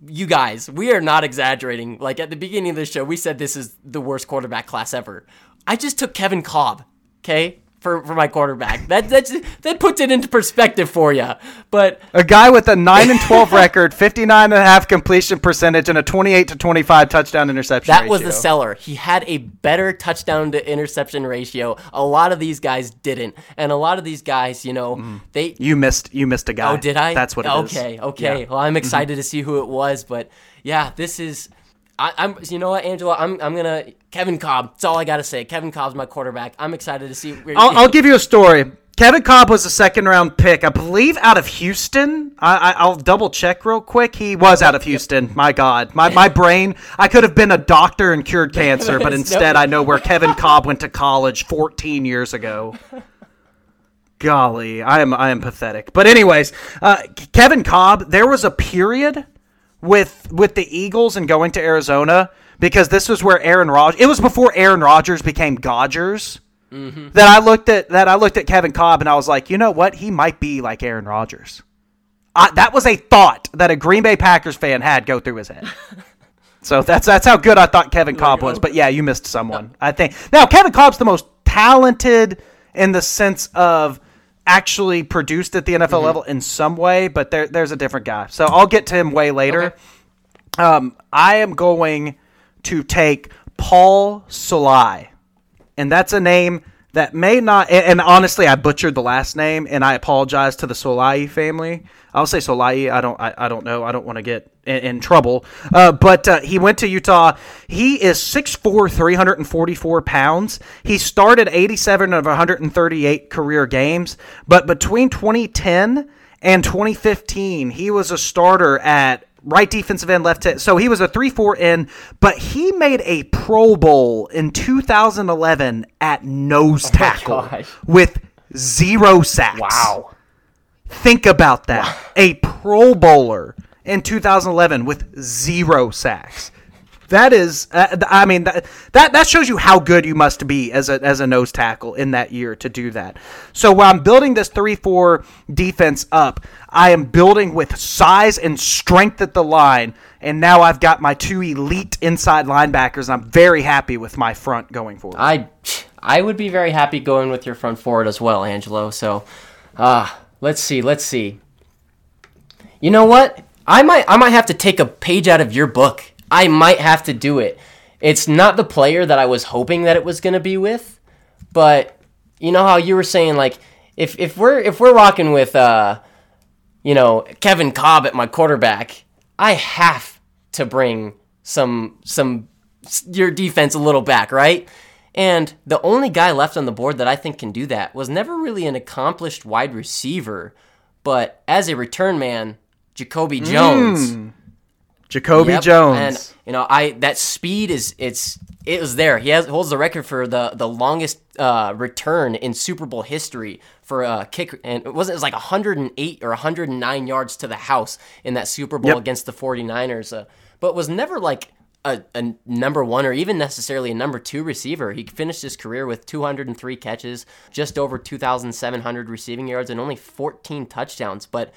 you guys, we are not exaggerating. Like at the beginning of the show, we said this is the worst quarterback class ever. I just took Kevin Kolb. Okay, for, for my quarterback. That that's, that puts it into perspective for you. But a guy with a 9 and 12 [LAUGHS] record, 59 and a half completion percentage and a 28 to 25 touchdown interception That ratio. was the seller. He had a better touchdown to interception ratio. A lot of these guys didn't. And a lot of these guys, you know, mm. they You missed you missed a guy. Oh, did I? That's what it okay, is. Okay, yeah. Well, I'm excited mm-hmm. to see who it was, but yeah, this is I, am you know what, Angelo, I'm, I'm gonna Kevin Kolb. That's all I gotta say. Kevin Kolb's my quarterback. I'm excited to see. I'll, I'll give you a story. Kevin Kolb was a second round pick, I believe, out of Houston. I, will double check real quick. He was out of Houston. My God, my my [LAUGHS] brain. I could have been a doctor and cured cancer, but [LAUGHS] instead, I know where Kevin Kolb went to college 14 years ago. Golly, I am I am pathetic. But anyways, uh, Kevin Kolb. There was a period with with the Eagles and going to Arizona because this was where Aaron Rodgers. It was before Aaron Rodgers became Godgers. Mm-hmm. That I looked at that I looked at Kevin Kolb and I was like, you know what? He might be like Aaron Rodgers. I, that was a thought that a Green Bay Packers fan had go through his head. [LAUGHS] so that's that's how good I thought Kevin Kolb was. But yeah, you missed someone. I think now Kevin Kolb's the most talented in the sense of actually produced at the NFL mm-hmm. level in some way, but there, there's a different guy. So I'll get to him way later. Okay. Um, I am going to take Paul Soliai, and that's a name that may not. And, and, honestly, I butchered the last name, and I apologize to the Soliai family. I'll say Soliai. I don't. I, I don't know. I don't want to get in, in trouble. Uh, but uh, he went to Utah. He is 6'4", 344 pounds. He started 87 of 138 career games. But between 2010 and 2015, he was a starter at right defensive end, left end. So he was a 3 4 end, but he made a Pro Bowl in 2011 at nose oh tackle with zero sacks. Wow. Think about that. Wow. A Pro Bowler in 2011 with zero sacks. That is, uh, I mean, that, that that shows you how good you must be as a as a nose tackle in that year to do that. So while I'm building this three four defense up, I am building with size and strength at the line, and now I've got my two elite inside linebackers. I'm very happy with my front going forward. I I would be very happy going with your front forward as well, Angelo. So, uh, let's see, let's see. You know what? I might I might have to take a page out of your book I might have to do it. It's not the player that I was hoping that it was going to be with, but you know how you were saying like if if we're if we're rocking with uh you know, Kevin Kolb at my quarterback, I have to bring some some your defense a little back, right? And the only guy left on the board that I think can do that was never really an accomplished wide receiver, but as a return man, Jacoby Jones. Mm. Jacoby Yep, Jones. And you know, I that speed is it's it was there. He has holds the record for the the longest uh, return in Super Bowl history for a kick, and it wasn't it was like 108 or 109 yards to the house in that Super Bowl Yep. against the 49ers, uh, but was never like. A, a number one or even necessarily a number two receiver. He finished his career with 203 catches, just over 2,700 receiving yards, and only 14 touchdowns. But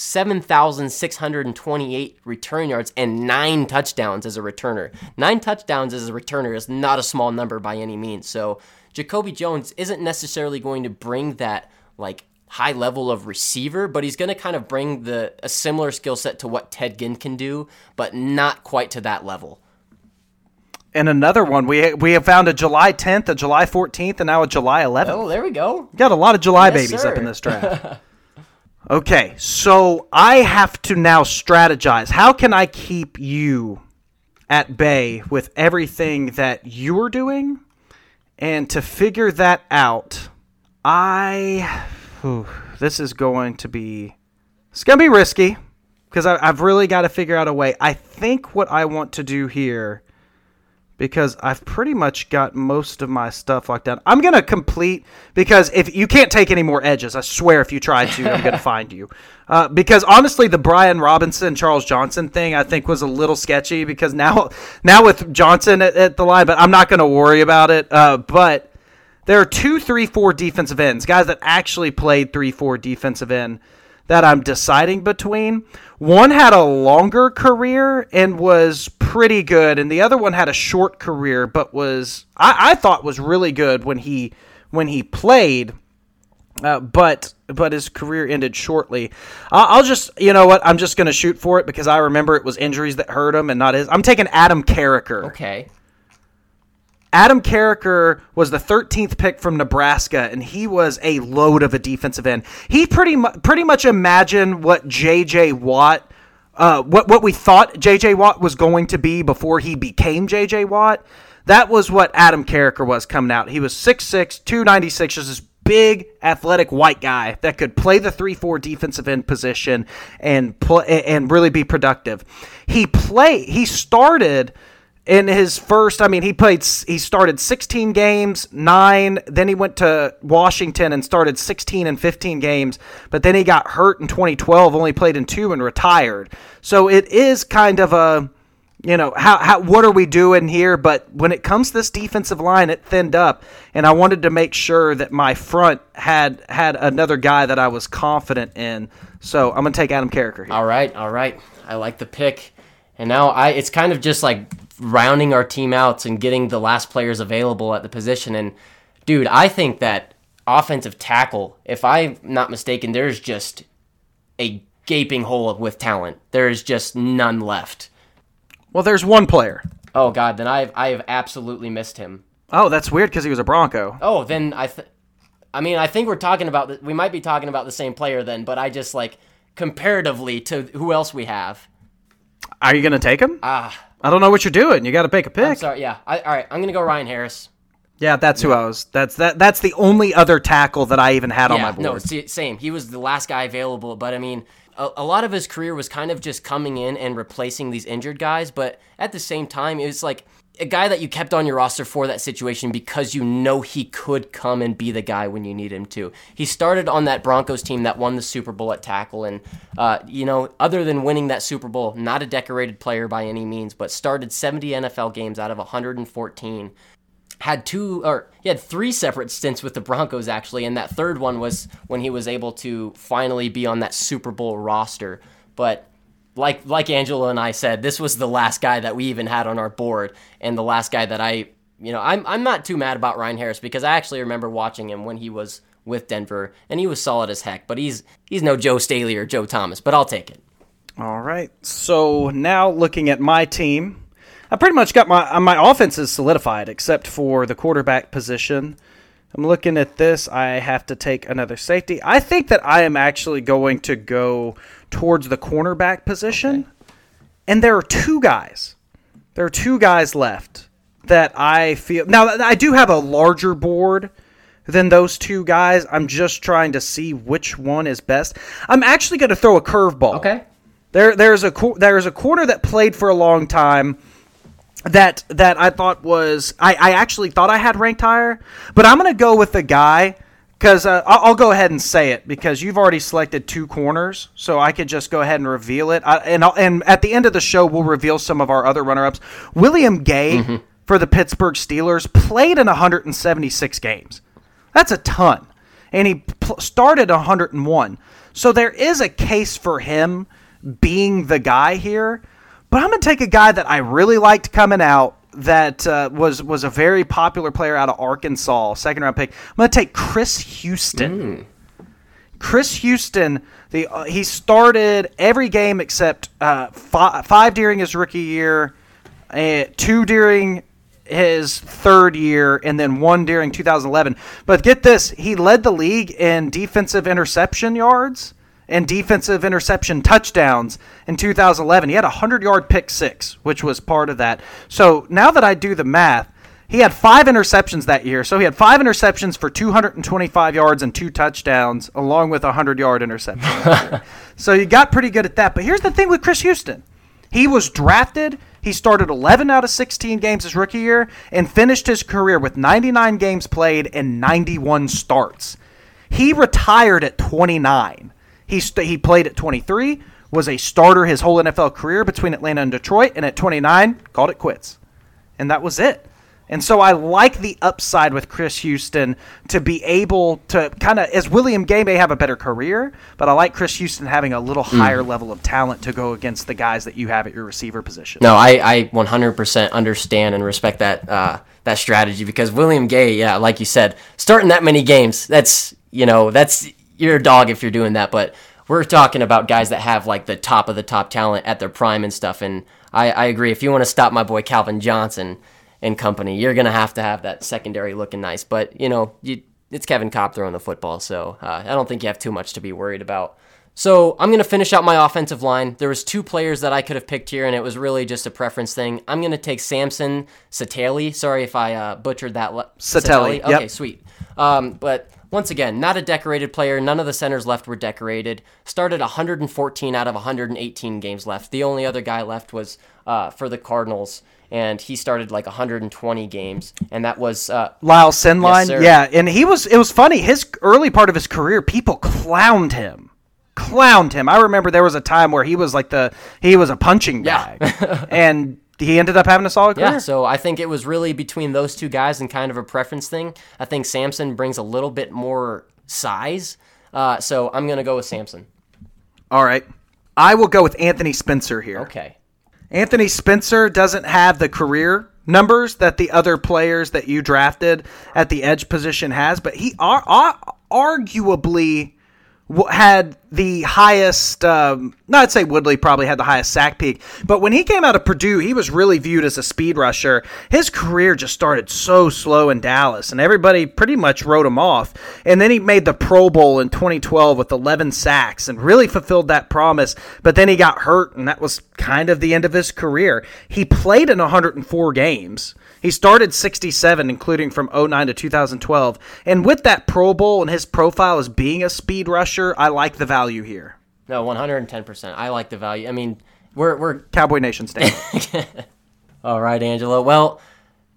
7,628 return yards and nine touchdowns as a returner. Nine touchdowns as a returner is not a small number by any means. So Jacoby Jones isn't necessarily going to bring that like high level of receiver, but he's going to kind of bring the a similar skill set to what Ted Ginn can do, but not quite to that level. and another one, we we have found a July 10th, a July 14th, and now a July 11th. Oh, there we go. Got a lot of July Yes, babies sir. up in this draft. [LAUGHS] okay, so I have to now strategize. How can I keep you at bay with everything that you're doing? And to figure that out, I. whew, this is going to be. It's going to be risky because I've really got to figure out a way. I think what I want to do here because I've pretty much got most of my stuff locked down. I'm gonna complete because if you can't take any more edges, I swear if you try to, I'm gonna [LAUGHS] find you. Uh, because honestly, the Brian Robison Charles Johnson thing I think was a little sketchy because now now with Johnson at, at the line, but I'm not gonna worry about it. Uh, but there are two, three, four defensive ends, guys that actually played three, four defensive end that I'm deciding between. One had a longer career and was pretty good, and the other one had a short career, but was I, I thought was really good when he when he played. Uh, but but his career ended shortly. I'll, I'll just you know what I'm just gonna shoot for it because I remember it was injuries that hurt him and not his. I'm taking Adam Carriker. Okay. Adam Carriker was the 13th pick from Nebraska, and he was a load of a defensive end. He pretty mu- pretty much imagined what J.J. Watt, uh, what what we thought J.J. Watt was going to be before he became J.J. Watt. That was what Adam Carriker was coming out. He was 6'6", 296, just this big athletic white guy that could play the 3-4 defensive end position and play and really be productive. He play he started in his first i mean he played he started 16 games 9 then he went to washington and started 16 and 15 games but then he got hurt in 2012 only played in 2 and retired so it is kind of a you know how, how what are we doing here but when it comes to this defensive line it thinned up and i wanted to make sure that my front had had another guy that i was confident in so i'm going to take adam carriker here All right, all right. I like the pick. And now I it's kind of just like rounding our team out and getting the last players available at the position and dude, I think that offensive tackle, if I'm not mistaken, there's just a gaping hole with talent. There is just none left. well there's one player Oh god, then I've I have absolutely missed him. oh that's weird because he was a bronco Oh, then I th- I mean, I think we're talking about the, we might be talking about the same player then, but I just like comparatively to who else we have. Are you going to take him? Ah, I don't know what you're doing. You got to pick a I'm pick. sorry. Yeah. I, all right, I'm going to go Ryan Harris. Yeah, that's who I was. That's that. That's the only other tackle that I even had on my Yeah, board. no, see, same. He was the last guy available, but I mean, a, a lot of his career was kind of just coming in and replacing these injured guys. But at the same time, it was like a guy that you kept on your roster for that situation because you know he could come and be the guy when you need him to. He started on that Broncos team that won the Super Bowl at tackle, and uh, you know, other than winning that Super Bowl, not a decorated player by any means, but started 70 NFL games out of 114 had two or he had three separate stints with the Broncos actually, and that third one was when he was able to finally be on that Super Bowl roster. But like like Angelo and I said, this was the last guy that we even had on our board, and the last guy that I you know I'm I'm not too mad about Ryan Harris because I actually remember watching him when he was with Denver, and he was solid as heck. But he's he's no Joe Staley or Joe Thomas, but I'll take it. All right. So now looking at my team, I pretty much got my my offense is solidified except for the quarterback position, I'm looking at this. I have to take another safety. I think that I am actually going to go towards the cornerback position. And there are two guys. There are two guys left that I feel. Now, I do have a larger board than those two guys. I'm just trying to see which one is best. I'm actually going to throw a curveball. Okay. There, there's a there's a corner that played for a long time that that I thought was I, I actually thought I had ranked higher, but I'm gonna go with the guy because uh, I'll, I'll go ahead and say it because you've already selected two corners, so I could just go ahead and reveal it. I, and I'll, and at the end of the show, we'll reveal some of our other runner-ups. William Gay for the Pittsburgh Steelers played in 176 games. That's a ton, and he pl- started 101. So there is a case for him being the guy here. But I'm going to take a guy that I really liked coming out that uh, was was a very popular player out of Arkansas, second round pick. I'm going to take Chris Houston. Chris Houston, the uh, he started every game except uh, fi- five during his rookie year, uh, two during his third year, and then one during 2011. But get this, he led the league in defensive interception yards and defensive interception touchdowns in 2011. He had a 100 yard pick six, which was part of that. So now that I do the math, he had five interceptions that year. So he had five interceptions for 225 yards and two touchdowns, along with a 100 yard interception. [LAUGHS] so you got pretty good at that. But here's the thing with Chris Houston he was drafted. He started 11 out of 16 games his rookie year and finished his career with 99 games played and 91 starts. He retired at 29. He, st- he played at 23, was a starter his whole NFL career between Atlanta and Detroit, and at 29, called it quits. And that was it. And so I like the upside with Chris Houston to be able to kind of, as William Gay may have a better career, but I like Chris Houston having a little higher level of talent to go against the guys that you have at your receiver position. No, I, I 100% understand and respect that uh, that strategy because William Gay, yeah, like you said, starting that many games, that's you know that's you're a dog if you're doing that. But we're talking about guys that have like the top of the top talent at their prime and stuff. And I, I agree. If you want to stop my boy Calvin Johnson and company, you're gonna have to have that secondary looking nice. But you know, you, it's Kevin Kolb throwing the football, so uh, I don't think you have too much to be worried about. So I'm gonna finish out my offensive line. There was two players that I could have picked here, and it was really just a preference thing. I'm gonna take Samson Satele. Sorry if I uh, butchered that. Le- Satele, Okay, yep. sweet. Um, but once again, not a decorated player. None of the centers left were decorated. Started 114 out of 118 games left. The only other guy left was uh, for the Cardinals, and he started like 120 games, and that was uh, Lyle Sendlein, sir. yeah, and he was. It was funny. His early part of his career, people clowned him, clowned him. I remember there was a time where he was like the he was a punching Yeah. bag, and he ended up having a solid career. Yeah, so I think it was really between those two guys and kind of a preference thing. I think Samson brings a little bit more size, uh, so I'm gonna go with Samson. All right, I will go with Anthony Spencer here. Okay. Anthony Spencer doesn't have the career numbers that the other players that you drafted at the edge position has, but he ar- ar- arguably had the highest. Um, I'd say Woodley probably had the highest sack peak, but when he came out of Purdue, he was really viewed as a speed rusher. His career just started so slow in Dallas, and everybody pretty much wrote him off. And then he made the Pro Bowl in 2012 with 11 sacks and really fulfilled that promise. But then he got hurt, and that was kind of the end of his career. He played in 104 games. He started 67, including from 09 to 2012. And with that Pro Bowl and his profile as being a speed rusher, I like the value here. No, 110%. I like the value. I mean, we're we're [LAUGHS] Cowboy Nation stand. [LAUGHS] All right, Angelo. Well,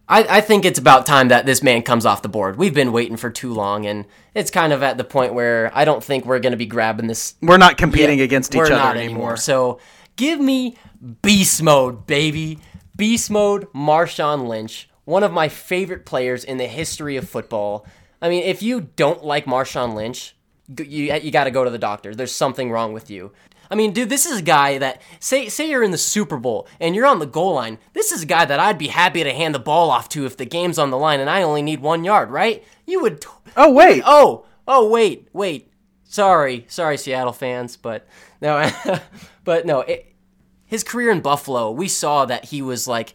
I, I think it's about time that this man comes off the board. We've been waiting for too long, and it's kind of at the point where I don't think we're going to be grabbing this. We're not competing against each we're other not anymore. So give me beast mode, baby. Beast mode, Marshawn Lynch, one of my favorite players in the history of football. I mean, if you don't like Marshawn Lynch, you you got to go to the doctor. There's something wrong with you. I mean, dude, this is a guy that say say you're in the Super Bowl and you're on the goal line. This is a guy that I'd be happy to hand the ball off to if the game's on the line and I only need one yard, right? You would. T- Oh, wait. Oh, oh, wait, wait. Sorry, sorry, Seattle fans, but no, [LAUGHS] but no. It, his career in Buffalo, we saw that he was like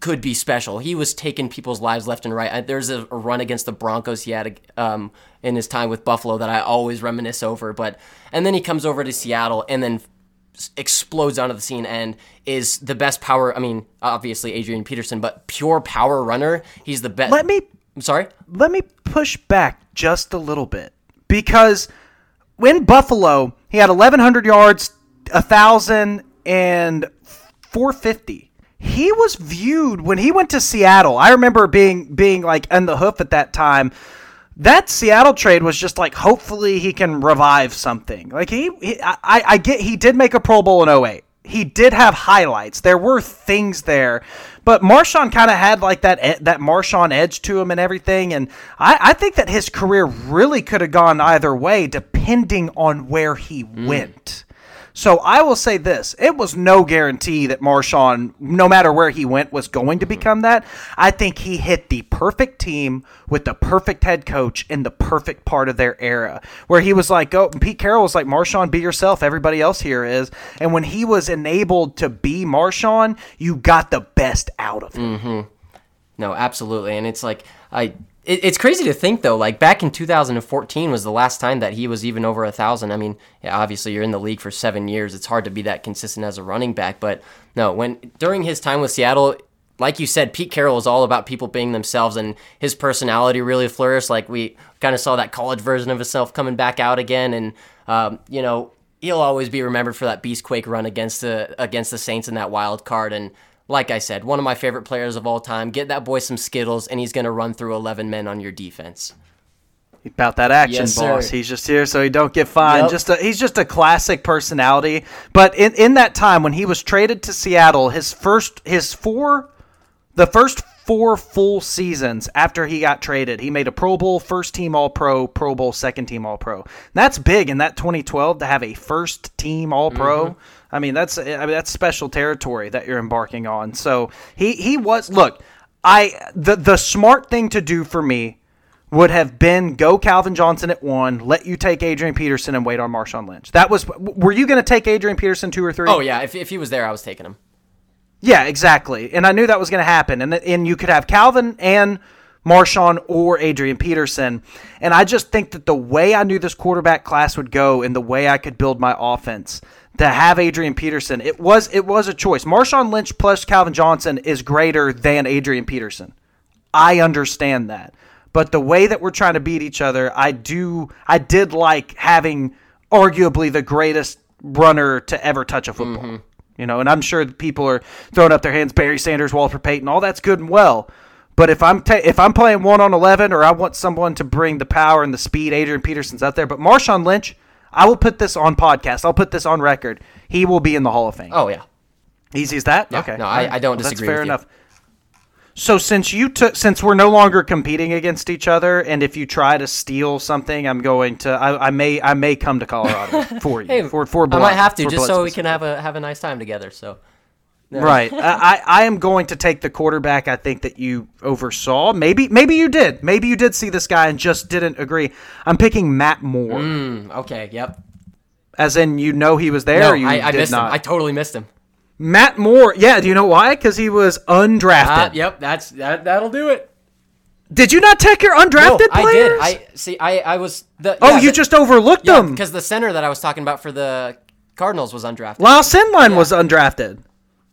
could be special. He was taking people's lives left and right. There's a, run against the Broncos he had um, in his time with Buffalo that I always reminisce over. But and then he comes over to Seattle and then explodes onto the scene and is the best power. I mean, obviously Adrian Peterson, but pure power runner. He's the best. Let me. I'm sorry. Let me push back just a little bit because in Buffalo he had 1,100 yards, a thousand and 450 he was viewed when he went to Seattle. I remember being being like in the hoof at that time. That Seattle trade was just like hopefully he can revive something. Like he, he I, I get he did make a Pro Bowl in 08. He did have highlights. There were things there, but Marshawn kind of had like that that Marshawn edge to him and everything. And I, I think that his career really could have gone either way depending on where he mm. went. So I will say this: it was no guarantee that Marshawn, no matter where he went, was going to become that. I think he hit the perfect team with the perfect head coach in the perfect part of their era, where he was like, "Go." Pete Carroll was like, "Marshawn, be yourself. Everybody else here is." And when he was enabled to be Marshawn, you got the best out of him. Mm-hmm. No, absolutely, and it's like I it, it's crazy to think though. Like back in 2014 was the last time that he was even over a thousand. I mean, yeah, obviously you're in the league for seven years. It's hard to be that consistent as a running back. But no, when during his time with Seattle, like you said, Pete Carroll is all about people being themselves, and his personality really flourished. Like we kind of saw that college version of himself coming back out again, and um, you know he'll always be remembered for that beastquake run against the against the Saints in that wild card. And like I said, one of my favorite players of all time. Get that boy some Skittles, and he's going to run through 11 men on your defense. About that action, yes, boss. He's just here so he don't get fined. Yep. Just a, he's just a classic personality. But in, in that time when he was traded to Seattle, his first his four, the first four full seasons after he got traded, he made a Pro Bowl, first team All Pro, Pro Bowl, second team All Pro. That's big in that 2012 to have a first team All Pro. Mm-hmm I mean, that's I mean that's special territory that you're embarking on. So he he was look, I the the smart thing to do for me would have been go Calvin Johnson at one, let you take Adrian Peterson and wait on Marshawn Lynch. That was were you going to take Adrian Peterson two or three? Oh yeah, if if he was there, I was taking him. Yeah, exactly. And I knew that was going to happen. And and you could have Calvin and Marshawn or Adrian Peterson. And I just think that the way I knew this quarterback class would go and the way I could build my offense, to have Adrian Peterson, it was it was a choice. Marshawn Lynch plus Calvin Johnson is greater than Adrian Peterson. I understand that. But the way that we're trying to beat each other, I do I did like having arguably the greatest runner to ever touch a football. Mm-hmm. You know, and I'm sure people are throwing up their hands. Barry Sanders, Walter Payton, all that's good and well. But if I'm ta- if I'm playing one on eleven, or I want someone to bring the power and the speed, Adrian Peterson's out there. But Marshawn Lynch, I will put this on podcast. I'll put this on record. He will be in the Hall of Fame. Oh yeah, easy as that. Yeah, okay, no, I, I don't well, disagree. That's fair enough. So since you took, since we're no longer competing against each other, and if you try to steal something, I'm going to, I, I may, I may come to Colorado [LAUGHS] for you. hey, for for blood, I might have to just so we can have a have a nice time together. So Right. [LAUGHS] I, I am going to take the quarterback I think that you oversaw. Maybe maybe you did. Maybe you did see this guy and just didn't agree. I'm picking Matt Moore. Mm, okay, yep. As in you know he was there no, you I, I missed not? him. I totally missed him. Matt Moore. Yeah, do you know why? Cuz he was undrafted. Uh, yep, that's that that'll do it. Did you not take your undrafted no, players? I did. I see I I was the Oh, you the, just overlooked yeah, them. Because the center that I was talking about for the Cardinals was undrafted. Lyle Sendlein yeah. was undrafted.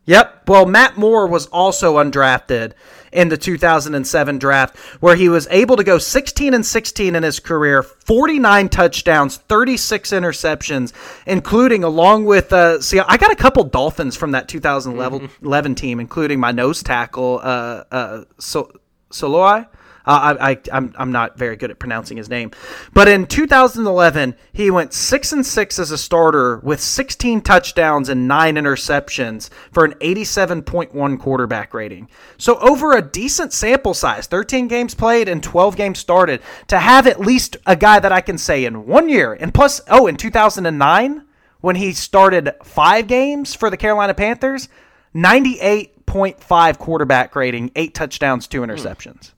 Yep. Well, Matt Moore was also undrafted in the 2007 draft, where he was able to go 16 and 16 in his career, 49 touchdowns, 36 interceptions, including along with. Uh, see, I got a couple Dolphins from that 2011 mm-hmm. team, including my nose tackle, uh, uh, so- Soliai. Uh, I, I I'm I'm not very good at pronouncing his name, but in 2011 he went six and six as a starter with 16 touchdowns and nine interceptions for an 87.1 quarterback rating. So over a decent sample size, 13 games played and 12 games started, to have at least a guy that I can say in one year, and plus oh in 2009 when he started five games for the Carolina Panthers, 98.5 quarterback rating, eight touchdowns, two interceptions.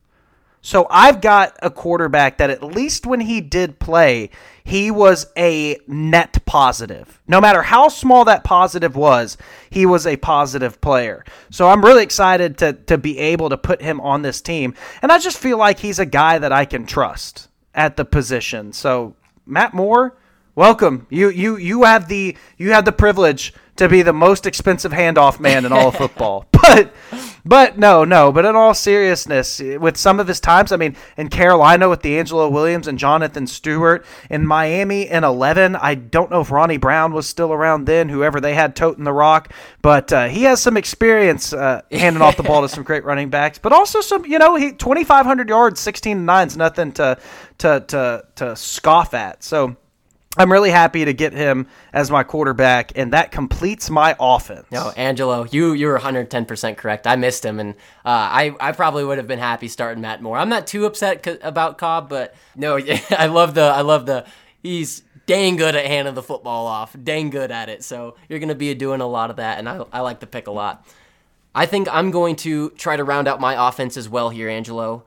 So I've got a quarterback that at least when he did play, he was a net positive. No matter how small that positive was, he was a positive player. So I'm really excited to to be able to put him on this team. And I just feel like he's a guy that I can trust at the position. So Matt Moore, welcome. You you you have the you have the privilege to be the most expensive handoff man in all of [LAUGHS] football. But but no, no, but in all seriousness, with some of his times, I mean, in Carolina with DeAngelo Williams and Jonathan Stewart, in Miami in 11, I don't know if Ronnie Brown was still around then, whoever they had toting the rock, but uh, he has some experience uh, handing off the ball to some great running backs, but also some, you know, he 2,500 yards, 16 9 is nothing to, to, to, to scoff at. So, I'm really happy to get him as my quarterback, and that completes my offense. No, Angelo, you you were 110 percent correct. I missed him, and uh, I I probably would have been happy starting Matt Moore. I'm not too upset about Kolb, but no, [LAUGHS] I love the I love the he's dang good at handing the football off, dang good at it. So you're gonna be doing a lot of that, and I I like the pick a lot. I think I'm going to try to round out my offense as well here, Angelo,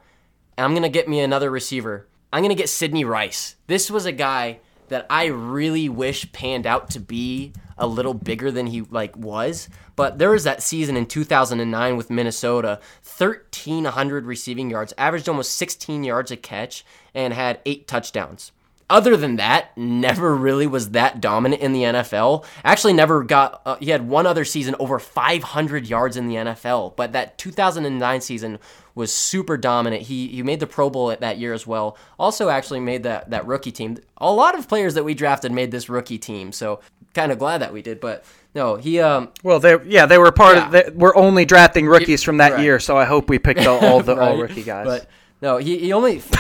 and I'm gonna get me another receiver. I'm gonna get Sidney Rice. This was a guy that I really wish panned out to be a little bigger than he like was. But there was that season in 2009 with Minnesota, 1300 receiving yards, averaged almost 16 yards a catch and had 8 touchdowns. Other than that, never really was that dominant in the NFL. Actually, never got. Uh, he had one other season over 500 yards in the NFL, but that 2009 season was super dominant. He he made the Pro Bowl at that year as well. Also, actually made that that rookie team. A lot of players that we drafted made this rookie team, so kind of glad that we did. But no, he um. Well, they yeah they were part yeah. of. The, we're only drafting rookies from that right. year, so I hope we picked all, all the [LAUGHS] right. all rookie guys. But no, he he only. [LAUGHS]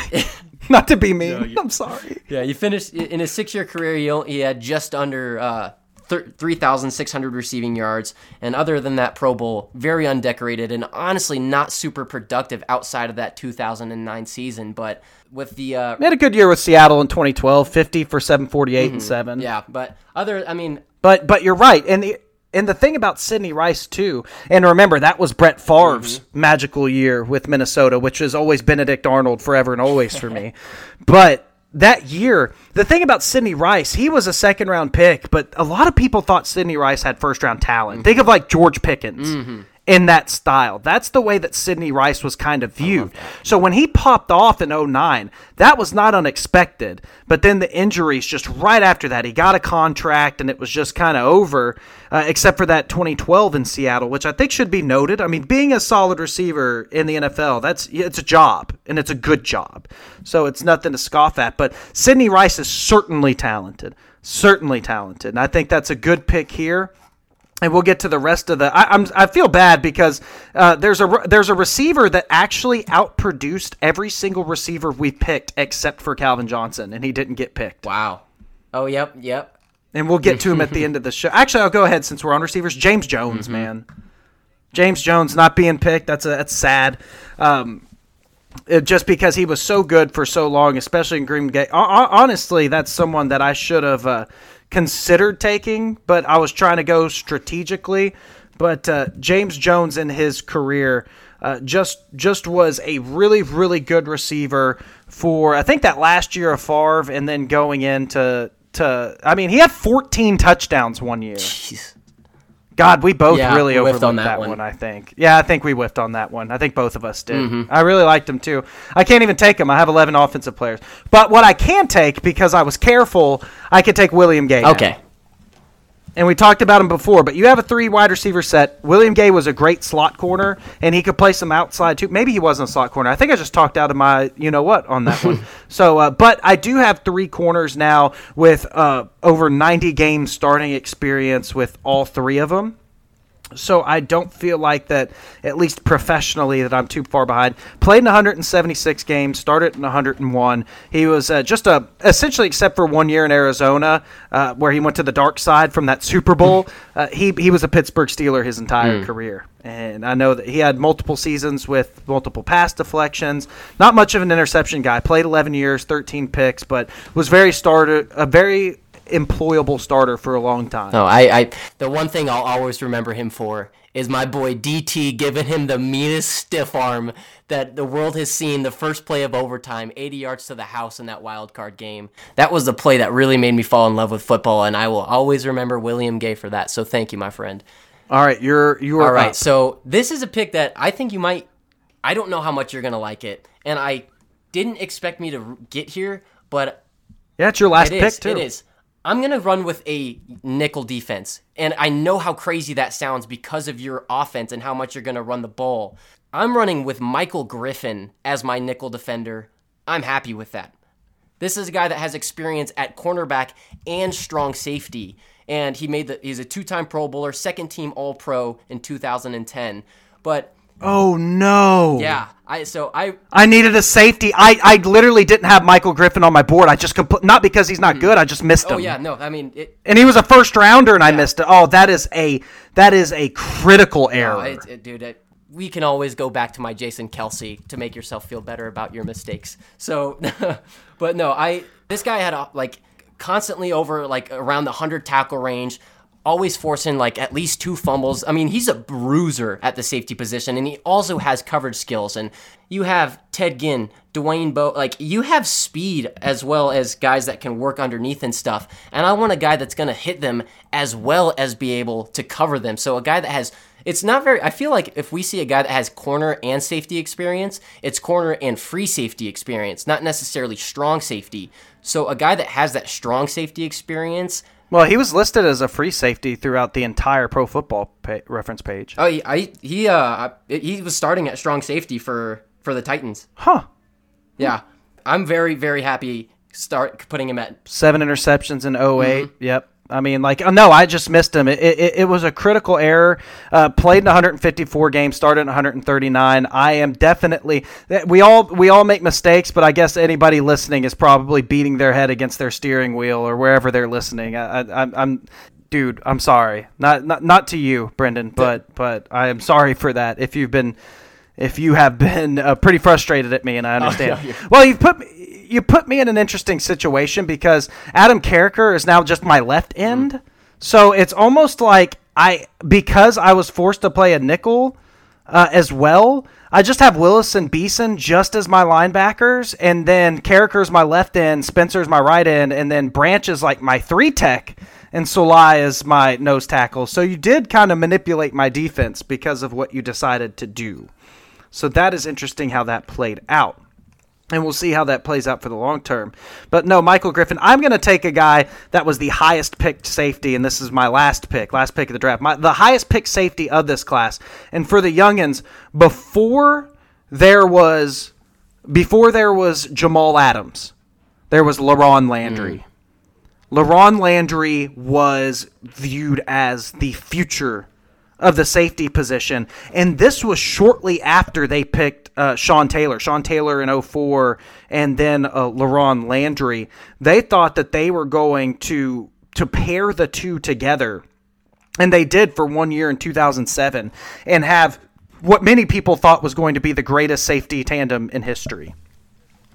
[LAUGHS] Not to be mean. No, you, I'm sorry. Yeah, he finished in his six year career. He, only, he had just under uh, 3,600 receiving yards. And other than that Pro Bowl, very undecorated and honestly not super productive outside of that 2009 season. But with the. Uh, had a good year with Seattle in 2012, 50 for 748 mm-hmm. and 7. Yeah, but other, I mean. But but you're right. And the, and the thing about Sidney Rice too, and remember that was Brett Favre's mm-hmm. magical year with Minnesota, which is always Benedict Arnold forever and always for me. [LAUGHS] But that year, the thing about Sidney Rice, he was a second round pick, but a lot of people thought Sidney Rice had first round talent. Mm-hmm. Think of like George Pickens. Mm-hmm in that style. That's the way that Sidney Rice was kind of viewed. So when he popped off in 09, that was not unexpected. But then the injuries just right after that, he got a contract and it was just kind of over, uh, except for that 2012 in Seattle, which I think should be noted. I mean, being a solid receiver in the NFL, that's it's a job and it's a good job. So it's nothing to scoff at. But Sidney Rice is certainly talented. Certainly talented. And I think that's a good pick here and we'll get to the rest of the. I, am I feel bad because uh, there's a there's a receiver that actually outproduced every single receiver we picked except for Calvin Johnson, and he didn't get picked. Wow. Oh yep, yep. And we'll get to him at the end of the show. Actually, I'll go ahead since we're on receivers. James Jones, mm-hmm. man. James Jones not being picked. That's a that's sad. Um, it, just because he was so good for so long, especially in Green Bay. Honestly, that's someone that I should have. Uh, considered taking, but I was trying to go strategically. But uh, James Jones in his career uh, just just was a really really good receiver for I think that last year of Favre, and then going into to I mean he had 14 touchdowns one year. Jeez. God, we both yeah, really overlooked on that, that one. one. I think. Yeah, I think we whiffed on that one. I think both of us did. Mm-hmm. I really liked him too. I can't even take him. I have 11 offensive players. But what I can take because I was careful, I could take William Gay. Okay. Now and we talked about him before, but you have a three wide receiver set. William Gay was a great slot corner, and he could play some outside too. Maybe he wasn't a slot corner. I think I just talked out of my, you know what, on that one. [LAUGHS] So, uh, but I do have three corners now with uh, over 90 games starting experience with all three of them so I don't feel like that, at least professionally, that I'm too far behind. Played in 176 games, started in 101. He was uh, just a essentially, except for one year in Arizona, uh, where he went to the dark side from that Super Bowl. [LAUGHS] Uh, he he was a Pittsburgh Steeler his entire mm. career, and I know that he had multiple seasons with multiple pass deflections. Not much of an interception guy. Played 11 years, 13 picks, but was very started a very employable starter for a long time. No, I, I the one thing I'll always remember him for is my boy DT giving him the meanest stiff arm that the world has seen. The first play of overtime, 80 yards to the house in that wild card game. That was the play that really made me fall in love with football, and I will always remember William Gay for that. So thank you, my friend. All right, you're you're All right, up. so this is a pick that I think you might. I don't know how much you're gonna like it, and I didn't expect me to get here, but yeah, it's your last it pick is. too. It is. I'm gonna run with a nickel defense, and I know how crazy that sounds because of your offense and how much you're gonna run the ball. I'm running with Michael Griffin as my nickel defender. I'm happy with that. This is a guy that has experience at cornerback and strong safety, and he made the. He's a two-time Pro Bowler, second team All Pro in 2010. But Oh no! yeah, I so I I needed a safety. I, I literally didn't have Michael Griffin on my board. I just compl- not because he's not hmm. good. I just missed oh, him. oh yeah no I mean it, and he was a first rounder, and I missed it. Oh, that is a that is a critical error. Oh, it, it- dude, we can always go back to my Jason Kelce to make yourself feel better about your mistakes. So, [LAUGHS] but no, I this guy had a, like constantly over like around the hundred tackle range, always forcing like at least two fumbles. I mean, he's a bruiser at the safety position, and he also has coverage skills. And you have Ted Ginn, Dwayne Bowe, like you have speed as well as guys that can work underneath and stuff. And I want a guy that's gonna hit them as well as be able to cover them. So a guy that has it's not very I feel like if we see a guy that has corner and safety experience, it's corner and free safety experience, not necessarily strong safety. So a guy that has that strong safety experience, well, he was listed as a free safety throughout the entire Pro Football pa- reference page. oh, he, I, he uh he was starting at strong safety for for the Titans. Huh? Yeah. I'm very very happy start putting him at Seven interceptions in 8 Mm-hmm. Yep. I mean, like, oh, no, I just missed him. It, it, it was a critical error. Uh, played in 154 games, started in 139. I am definitely. We all we all make mistakes, but I guess anybody listening is probably beating their head against their steering wheel or wherever they're listening. I, I, I'm, I'm, dude, I'm sorry. Not not not to you, Brendan, but but I am sorry for that. If you've been if you have been uh, pretty frustrated at me, and I understand. well, you've put me, you put me in an interesting situation because Adam Carriker is now just my left end, so it's almost like I because I was forced to play a nickel uh, as well. I just have Willis and Beason just as my linebackers, and then Carriker's my left end, Spencer's my right end, and then Branch is like my three tech, and Soliai is my nose tackle. So you did kind of manipulate my defense because of what you decided to do. So that is interesting how that played out. And we'll see how that plays out for the long term. But no, Michael Griffin, I'm going to take a guy that was the highest picked safety, and this is my last pick, last pick of the draft. My, the highest picked safety of this class. And for the youngins, before there was before there was Jamal Adams, there was LaRon Landry. Mm. LaRon Landry was viewed as the future of the safety position. And this was shortly after they picked uh, Sean Taylor. Sean Taylor in 04 and then uh, LaRon Landry. They thought that they were going to to pair the two together. And they did for one year in 2007 and have what many people thought was going to be the greatest safety tandem in history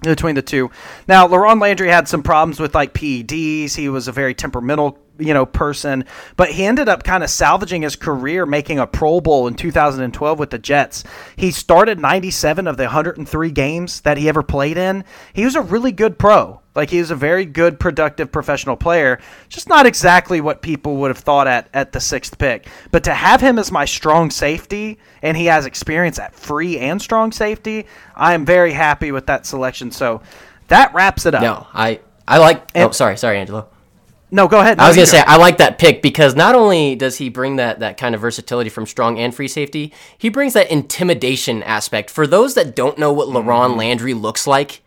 between the two. Now, Laron Landry had some problems with like PEDs. He was a very temperamental, you know, person, but he ended up kind of salvaging his career, making a Pro Bowl in 2012 with the Jets. He started 97 of the 103 games that he ever played in. He was a really good pro. Like he was a very good, productive professional player. Just not exactly what people would have thought at at the sixth pick. But to have him as my strong safety, and he has experience at free and strong safety, I am very happy with that selection. So that wraps it up. No, I I like. oh, sorry, sorry, Angelo. No, go ahead. I was gonna you say I like that pick because not only does he bring that that kind of versatility from strong and free safety, he brings that intimidation aspect. For those that don't know what Mm-hmm. LaRon Landry looks like,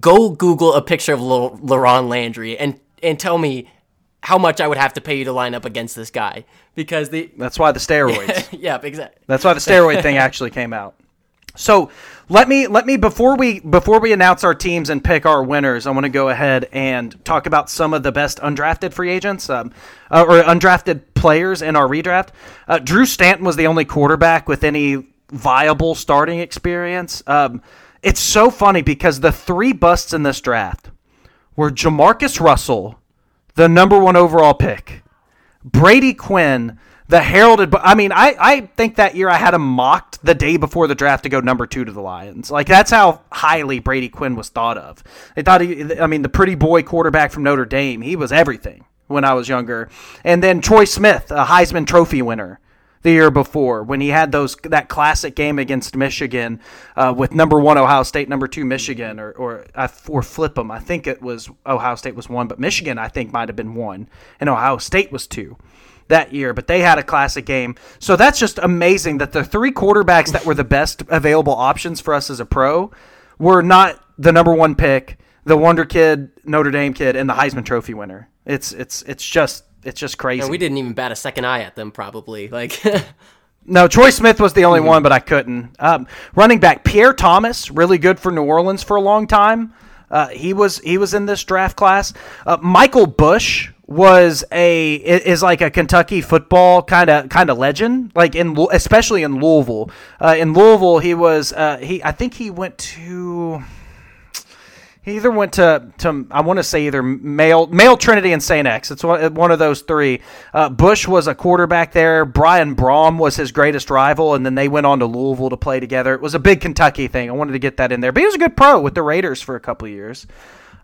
go Google a picture of La- LaRon Landry and and tell me how much I would have to pay you to line up against this guy because the That's why the steroids. [LAUGHS] yeah exactly. That's why the steroid thing actually came out. So let me let me before we before we announce our teams and pick our winners, I want to go ahead and talk about some of the best undrafted free agents um, uh, or undrafted players in our redraft. Uh, Drew Stanton was the only quarterback with any viable starting experience. Um, it's so funny because the three busts in this draft were Jamarcus Russell, the number one overall pick, Brady Quinn, the heralded. I mean, I I think that year I had him mocked the day before the draft to go number two to the Lions. Like that's how highly Brady Quinn was thought of. They thought he. I mean, the pretty boy quarterback from Notre Dame. He was everything when I was younger. And then Troy Smith, a Heisman Trophy winner the year before when he had those that classic game against Michigan uh, with number one Ohio State, number two Michigan, or or or flip them. I think it was Ohio State was one, but Michigan I think might have been one, and Ohio State was two that year. But they had a classic game, so that's just amazing that the three quarterbacks that were the best available options for us as a pro were not the number one pick, the Wonder Kid, Notre Dame kid, and the Heisman Trophy winner. It's it's it's just it's just crazy. And we didn't even bat a second eye at them, probably. Like, [LAUGHS] no, Troy Smith was the only mm-hmm. one, but I couldn't. Um, running back Pierre Thomas, really good for New Orleans for a long time. Uh, he was he was in this draft class. Uh, Michael Bush was a is like a Kentucky football kind of kind of legend, like in especially in Louisville. Uh, in Louisville, he was uh, he I think he went to he either went to, to I want to say either Male Male Trinity and St. X. It's one, one of those three. Uh, Bush was a quarterback there. Brian Brohm was his greatest rival, and then they went on to Louisville to play together. It was a big Kentucky thing. I wanted to get that in there. But he was a good pro with the Raiders for a couple of years.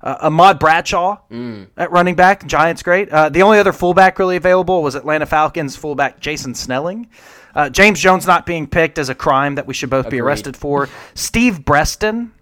Uh, Ahmad Bradshaw mm. at running back, Giants great. Uh, the only other fullback really available was Atlanta Falcons fullback Jason Snelling. Uh, James Jones not being picked as a crime that we should both Agreed. be arrested for. Steve Breaston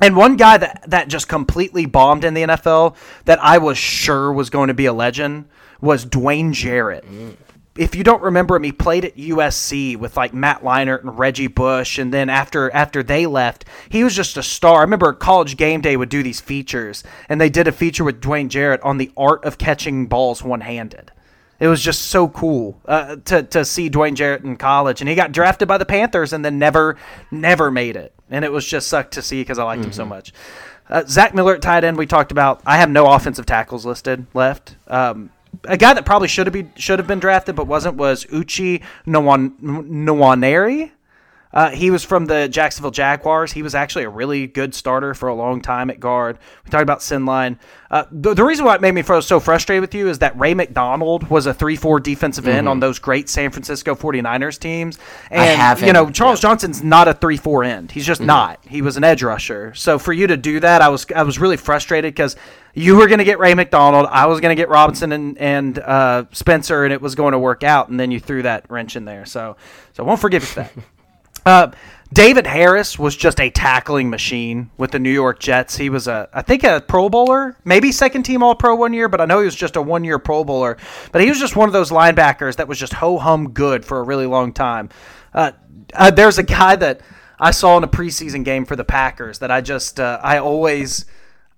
and one guy that, that just completely bombed in the NFL that I was sure was going to be a legend was Dwayne Jarrett. Mm. If you don't remember him, he played at USC with like Matt Leinart and Reggie Bush, and then after after they left, he was just a star. I remember College Game Day would do these features, and they did a feature with Dwayne Jarrett on the art of catching balls one handed. It was just so cool uh, to to see Dwayne Jarrett in college, and he got drafted by the Panthers, and then never never made it and it was just sucked to see because I liked mm-hmm. him so mm-hmm. much. Uh, Zach Miller at tight end, we talked about. I have no offensive tackles listed left. Um, a guy that probably should have been should have been drafted but wasn't was Uche Nwaneri. Uh, he was from the Jacksonville Jaguars. He was actually a really good starter for a long time at guard. We talked about Sendlein. Uh, the, the, reason why it made me so frustrated with you is that Ray McDonald was a 3 4 defensive end mm-hmm. on those great San Francisco 49ers teams. And, you know, Charles yeah. Johnson's not a 3 4 end. He's just mm-hmm. not. He was an edge rusher. So for you to do that, I was, I was really frustrated because you were going to get Ray McDonald. I was going to get Robison and, and uh, Spencer, and it was going to work out. And then you threw that wrench in there. So, so I won't forgive you for that. [LAUGHS] Uh, David Harris was just a tackling machine with the New York Jets. He was a, I think, a Pro Bowler, maybe second team All Pro one year, but I know he was just a one year Pro Bowler. But he was just one of those linebackers that was just ho hum good for a really long time. Uh, uh, there's a guy that I saw in a preseason game for the Packers that I just, uh, I always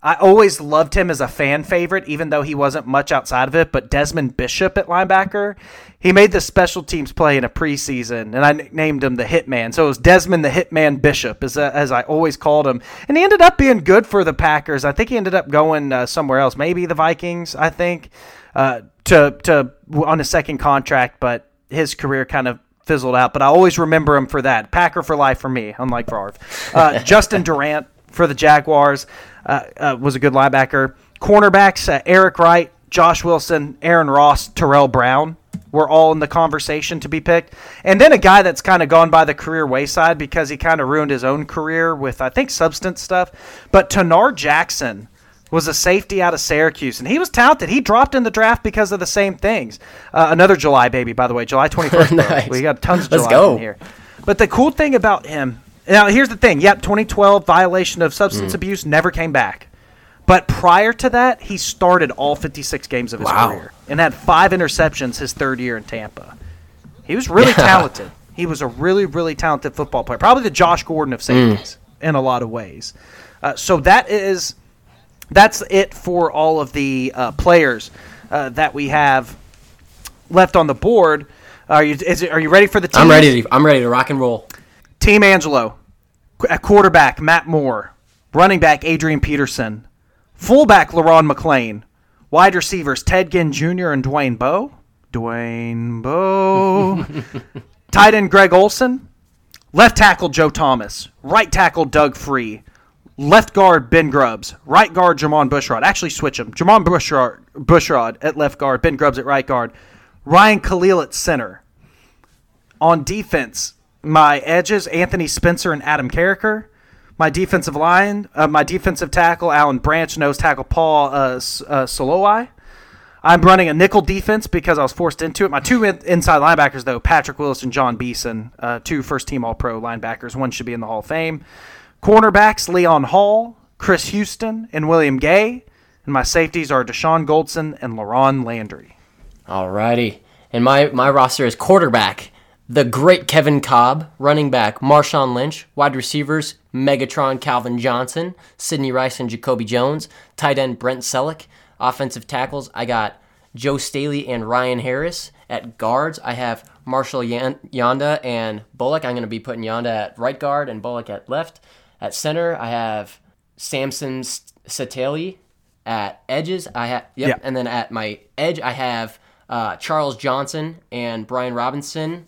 I always loved him as a fan favorite, even though he wasn't much outside of it. But Desmond Bishop at linebacker, he made the special teams play in a preseason, and I named him the Hitman. So it was Desmond the Hitman Bishop, as, uh, as I always called him. And he ended up being good for the Packers. I think he ended up going uh, somewhere else, maybe the Vikings. I think uh, to to on a second contract, but his career kind of fizzled out. But I always remember him for that. Packer for life for me, unlike Favre. Uh, [LAUGHS] Justin Durant for the Jaguars uh, uh, was a good linebacker. Cornerbacks, uh, Eric Wright, Josh Wilson, Aaron Ross, Terrell Brown were all in the conversation to be picked. And then a guy that's kind of gone by the career wayside because he kind of ruined his own career with, I think, substance stuff. But Tanard Jackson was a safety out of Syracuse, and he was talented. He dropped in the draft because of the same things. Uh, another July baby, by the way, July 21st. [LAUGHS] nice. We got tons of July Let's go. in here. But the cool thing about him now, here's the thing. Yep, 2012 violation of substance mm. abuse never came back. But prior to that, he started all 56 games of his wow. career and had five interceptions his third year in Tampa. He was really yeah. talented. He was a really, really talented football player. Probably the Josh Gordon of safeties mm. in a lot of ways. Uh, so that is that's it for all of the uh, players uh, that we have left on the board. Are you is it, are you ready for the team? I'm ready. To, I'm ready to rock and roll. Team Angelo, at quarterback Matt Moore, running back Adrian Peterson, fullback Le'Ron McClain, wide receivers Ted Ginn Jr. and Dwayne Bowe, Dwayne Bowe, [LAUGHS] tight end Greg Olsen, left tackle Joe Thomas, right tackle Doug Free, left guard Ben Grubbs, right guard Jermon Bushrod. Actually, switch them. Jermon Bushrod, Bushrod at left guard, Ben Grubbs at right guard. Ryan Kalil at center. On defense, my edges Anthony Spencer and Adam Carriker. My defensive line, uh, my defensive tackle Alan Branch, nose tackle Paul uh, uh. I'm running a nickel defense because I was forced into it. My two in- inside linebackers, though, Patrick Willis and Jon Beason, uh, two first team All Pro linebackers. One should be in the Hall of Fame. Cornerbacks, Leon Hall, Chris Houston, and William Gay. And my safeties are Dashon Goldson and LaRon Landry. Alrighty. And my, my roster is quarterback, the great Kevin Kolb, running back, Marshawn Lynch, wide receivers, Megatron Calvin Johnson, Sidney Rice and Jacoby Jones, tight end Brent Celek, offensive tackles, I got Joe Staley and Ryan Harris. At guards, I have Marshal Yanda and Bullock. I'm going to be putting Yanda at right guard and Bullock at left. At center, I have Samson Satele. At edges, I have yep, yeah. and then at my edge, I have uh, Charles Johnson and Brian Robison.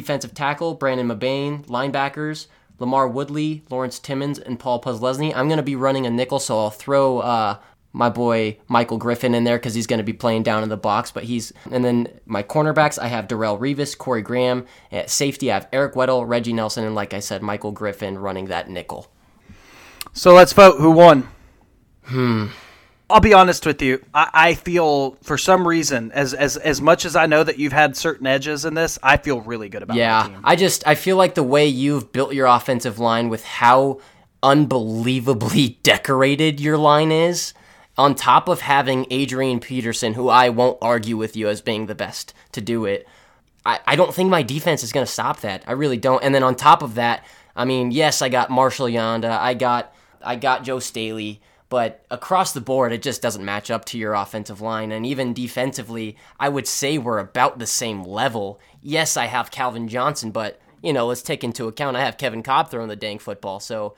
Defensive tackle Brandon Mebane. Linebackers LaMarr Woodley, Lawrence Timmons, and Paul Posluszny. I'm going to be running a nickel, so I'll throw uh, my boy Michael Griffin in there because he's going to be playing down in the box. But he's and then my cornerbacks I have Darrelle Revis, Corey Graham. At safety I have Eric Weddle, Reggie Nelson, and like I said, Michael Griffin running that nickel. So let's vote who won. Hmm. I'll be honest with you. I, I, feel for some reason, as as as much as I know that you've had certain edges in this, I feel really good about. Yeah, I just I feel like the way you've built your offensive line with how unbelievably [LAUGHS] decorated your line is on top of having Adrian Peterson, who I won't argue with you as being the best to do it, I, I don't think my defense is going to stop that. I really don't. And then on top of that, I mean, yes, I got Marshal Yanda, I got I got Joe Staley, but across the board, it just doesn't match up to your offensive line. And even defensively, I would say we're about the same level. Yes, I have Calvin Johnson, but you know, let's take into account I have Kevin Kolb throwing the dang football. So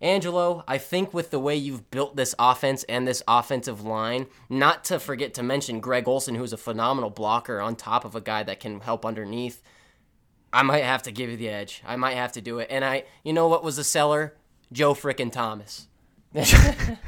Angelo, I think with the way you've built this offense and this offensive line, not to forget to mention Greg Olsen, who's a phenomenal blocker on top of a guy that can help underneath. I might have to give you the edge. I might have to do it. And I, you know what was a seller? Joe frickin' Thomas. [LAUGHS]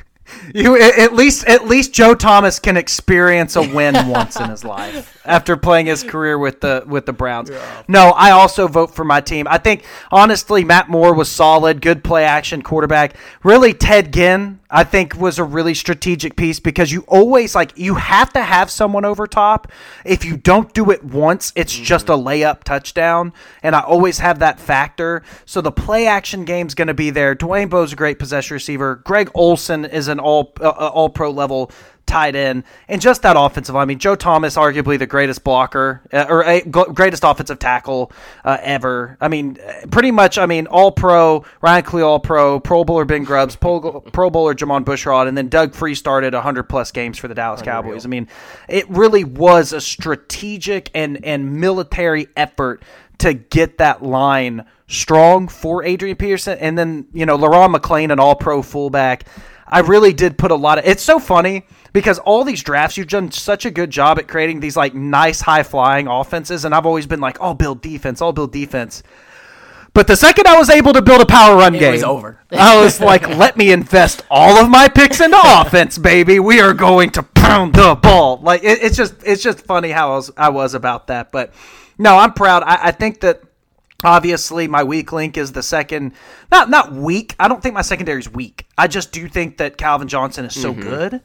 You at least at least Joe Thomas can experience a win [LAUGHS] once in his life after playing his career with the with the Browns. Yeah. No, I also vote for my team. I think honestly Matt Moore was solid, good play action quarterback. Really Ted Ginn I think was a really strategic piece because you always like you have to have someone over top. If you don't do it once, it's mm-hmm. just a layup touchdown, and I always have that factor. So the play action game's going to be there. Dwayne Bowe's a great possession receiver. Greg Olsen is an all uh, uh all pro level tight end, and just that offensive line. I mean, Joe Thomas, arguably the greatest blocker uh, or a, greatest offensive tackle uh, ever. I mean, pretty much. I mean, All Pro Ryan Kalil, All Pro, Pro Bowler Ben Grubbs, Pro, Pro Bowler Jermon Bushrod, and then Doug Free started 100 plus games for the Dallas Unreal. Cowboys. I mean, it really was a strategic and and military effort to get that line strong for Adrian Peterson, and then you know Le'Ron McClain, an All Pro fullback. I really did put a lot of. It's so funny because all these drafts you've done such a good job at creating these like nice high flying offenses and I've always been like, "I'll build defense, I'll build defense." But the second I was able to build a power run it game, was over. I was like, [LAUGHS] "Let me invest all of my picks into [LAUGHS] offense, baby. We are going to pound the ball." Like it, it's just it's just funny how I was I was about that. But no, I'm proud. I, I think that Obviously, my weak link is the second. Not not weak. I don't think my secondary is weak. I just do think that Calvin Johnson is so mm-hmm. good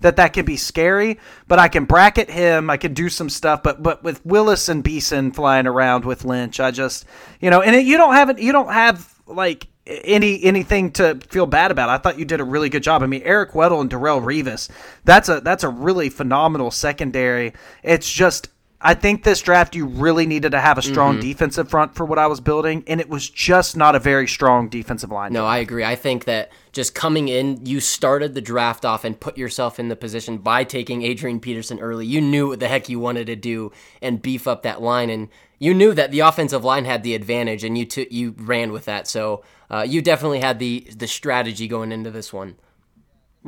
that that can be scary. But I can bracket him. I can do some stuff. But but with Willis and Beason flying around with Lynch, I just you know, and it, you don't have it. You don't have like any anything to feel bad about. I thought you did a really good job. I mean, Eric Weddle and Darrelle Revis. That's a that's a really phenomenal secondary. It's just I think this draft you really needed to have a strong mm-hmm. defensive front for what I was building, and it was just not a very strong defensive line. No, I agree. I think that just coming in, you started the draft off and put yourself in the position by taking Adrian Peterson early. You knew what the heck you wanted to do and beef up that line, and you knew that the offensive line had the advantage, and you t- you ran with that. So uh, you definitely had the the strategy going into this one.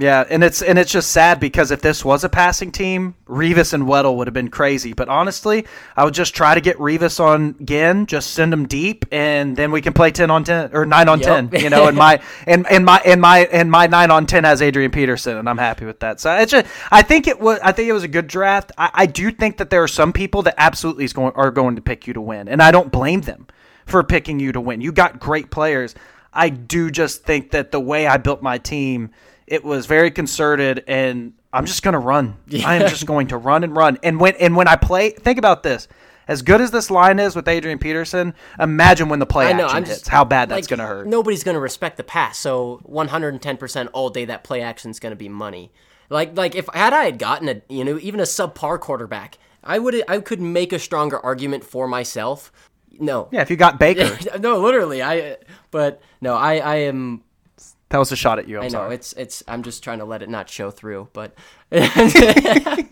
Yeah, and it's and it's just sad because if this was a passing team, Revis and Weddle would have been crazy. But honestly, I would just try to get Revis on Ginn, just send him deep, and then we can play ten on ten or nine on Yep. ten. You know, and my [LAUGHS] and, and my and my and my nine on ten has Adrian Peterson, and I'm happy with that. So it's just I think it was I think it was a good draft. I, I do think that there are some people that absolutely is going are going to pick you to win, and I don't blame them for picking you to win. You got great players. I do just think that the way I built my team, it was very concerted, and I'm just going to run. I am just going to run and run. And when and when I play, think about this. As good as this line is with Adrian Peterson, imagine when the play know. action I'm hits. how bad that's like, going to hurt. Nobody's going to respect the pass. So 110% all day that play action is going to be money. Like like if had I had gotten a you know even a subpar quarterback, I would I could make a stronger argument for myself. No. Yeah, if you got Baker, [LAUGHS] no, literally. I but no, I I am that was a shot at you. I'm I know sorry. it's it's I'm just trying to let it not show through, but [LAUGHS] but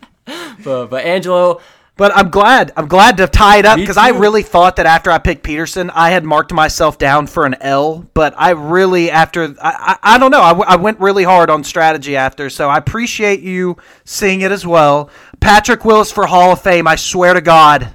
but Angelo, But I'm glad. I'm glad to tie it up because I really thought that after I picked Peterson, I had marked myself down for an L. But I really, after I, I, I don't know, I, w- I went really hard on strategy after. So I appreciate you seeing it as well. Patrick Willis for Hall of Fame. I swear to God.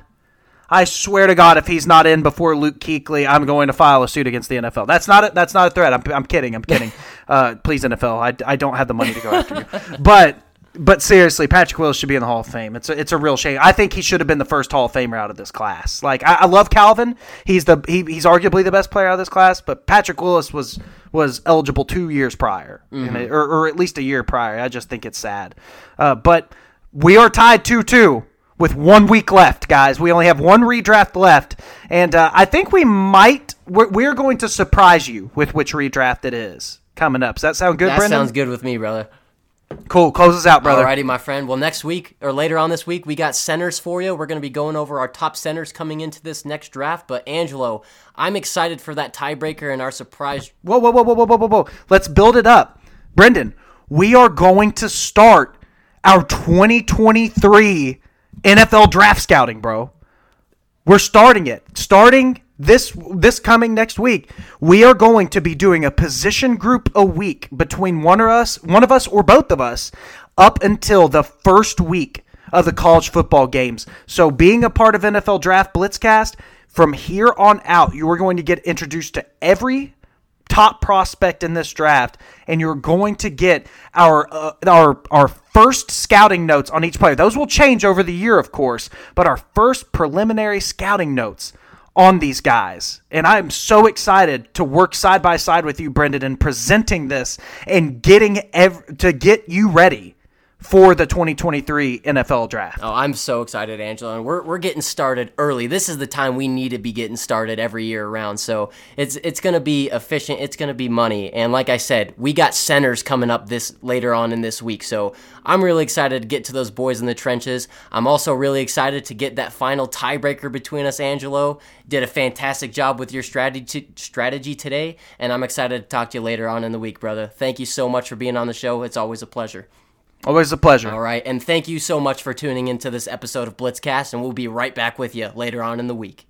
I swear to God, if he's not in before Luke Kuechly, I'm going to file a suit against the NFL. That's not a, that's not a threat. I'm, I'm kidding. I'm kidding. [LAUGHS] uh, please, NFL, I, I don't have the money to go after you. But but seriously, Patrick Willis should be in the Hall of Fame. It's a, it's a real shame. I think he should have been the first Hall of Famer out of this class. Like I, I love Calvin. He's the he, he's arguably the best player out of this class. But Patrick Willis was was eligible two years prior, and it- or, or at least a year prior. I just think it's sad. Uh, but we are tied two two with one week left, guys. We only have one redraft left, and uh, I think we might we're, we're going to surprise you with which redraft it is coming up. Does that sound good, that Brendan? sounds good with me, brother. Cool. Close us out, brother. Alrighty, my friend. Well, next week or later on this week, we got centers for you. We're going to be going over our top centers coming into this next draft. But Angelo, I'm excited for that tiebreaker and our surprise. Whoa, whoa, whoa, whoa, whoa, whoa, whoa, whoa. Let's build it up. Brendan, we are going to start our 2023 NFL draft scouting, bro. We're starting it. Starting this this coming next week, we are going to be doing a position group a week between one of us, one of us or both of us up until the first week of the college football games. So being a part of NFL Draft Blitzcast, from here on out, you are going to get introduced to every top prospect in this draft, and you're going to get our uh, our our first scouting notes on each player. Those will change over the year, of course, but our first preliminary scouting notes on these guys. And I am so excited to work side by side with you, Brendan, in presenting this and getting ev- to get you ready for the 2023 NFL draft. Oh, I'm so excited, Angelo, and we're, we're getting started early. This is the time we need to be getting started every year around. So it's it's going to be efficient. It's going to be money, and like I said, we got centers coming up this later on in this week. So I'm really excited to get to those boys in the trenches. I'm also really excited to get that final tiebreaker between us. Angelo did a fantastic job with your strategy strategy today, and I'm excited to talk to you later on in the week, brother. Thank you so much for being on the show. It's always a pleasure. Always a pleasure. All right, and thank you so much for tuning into this episode of Blitzcast, and we'll be right back with you later on in the week.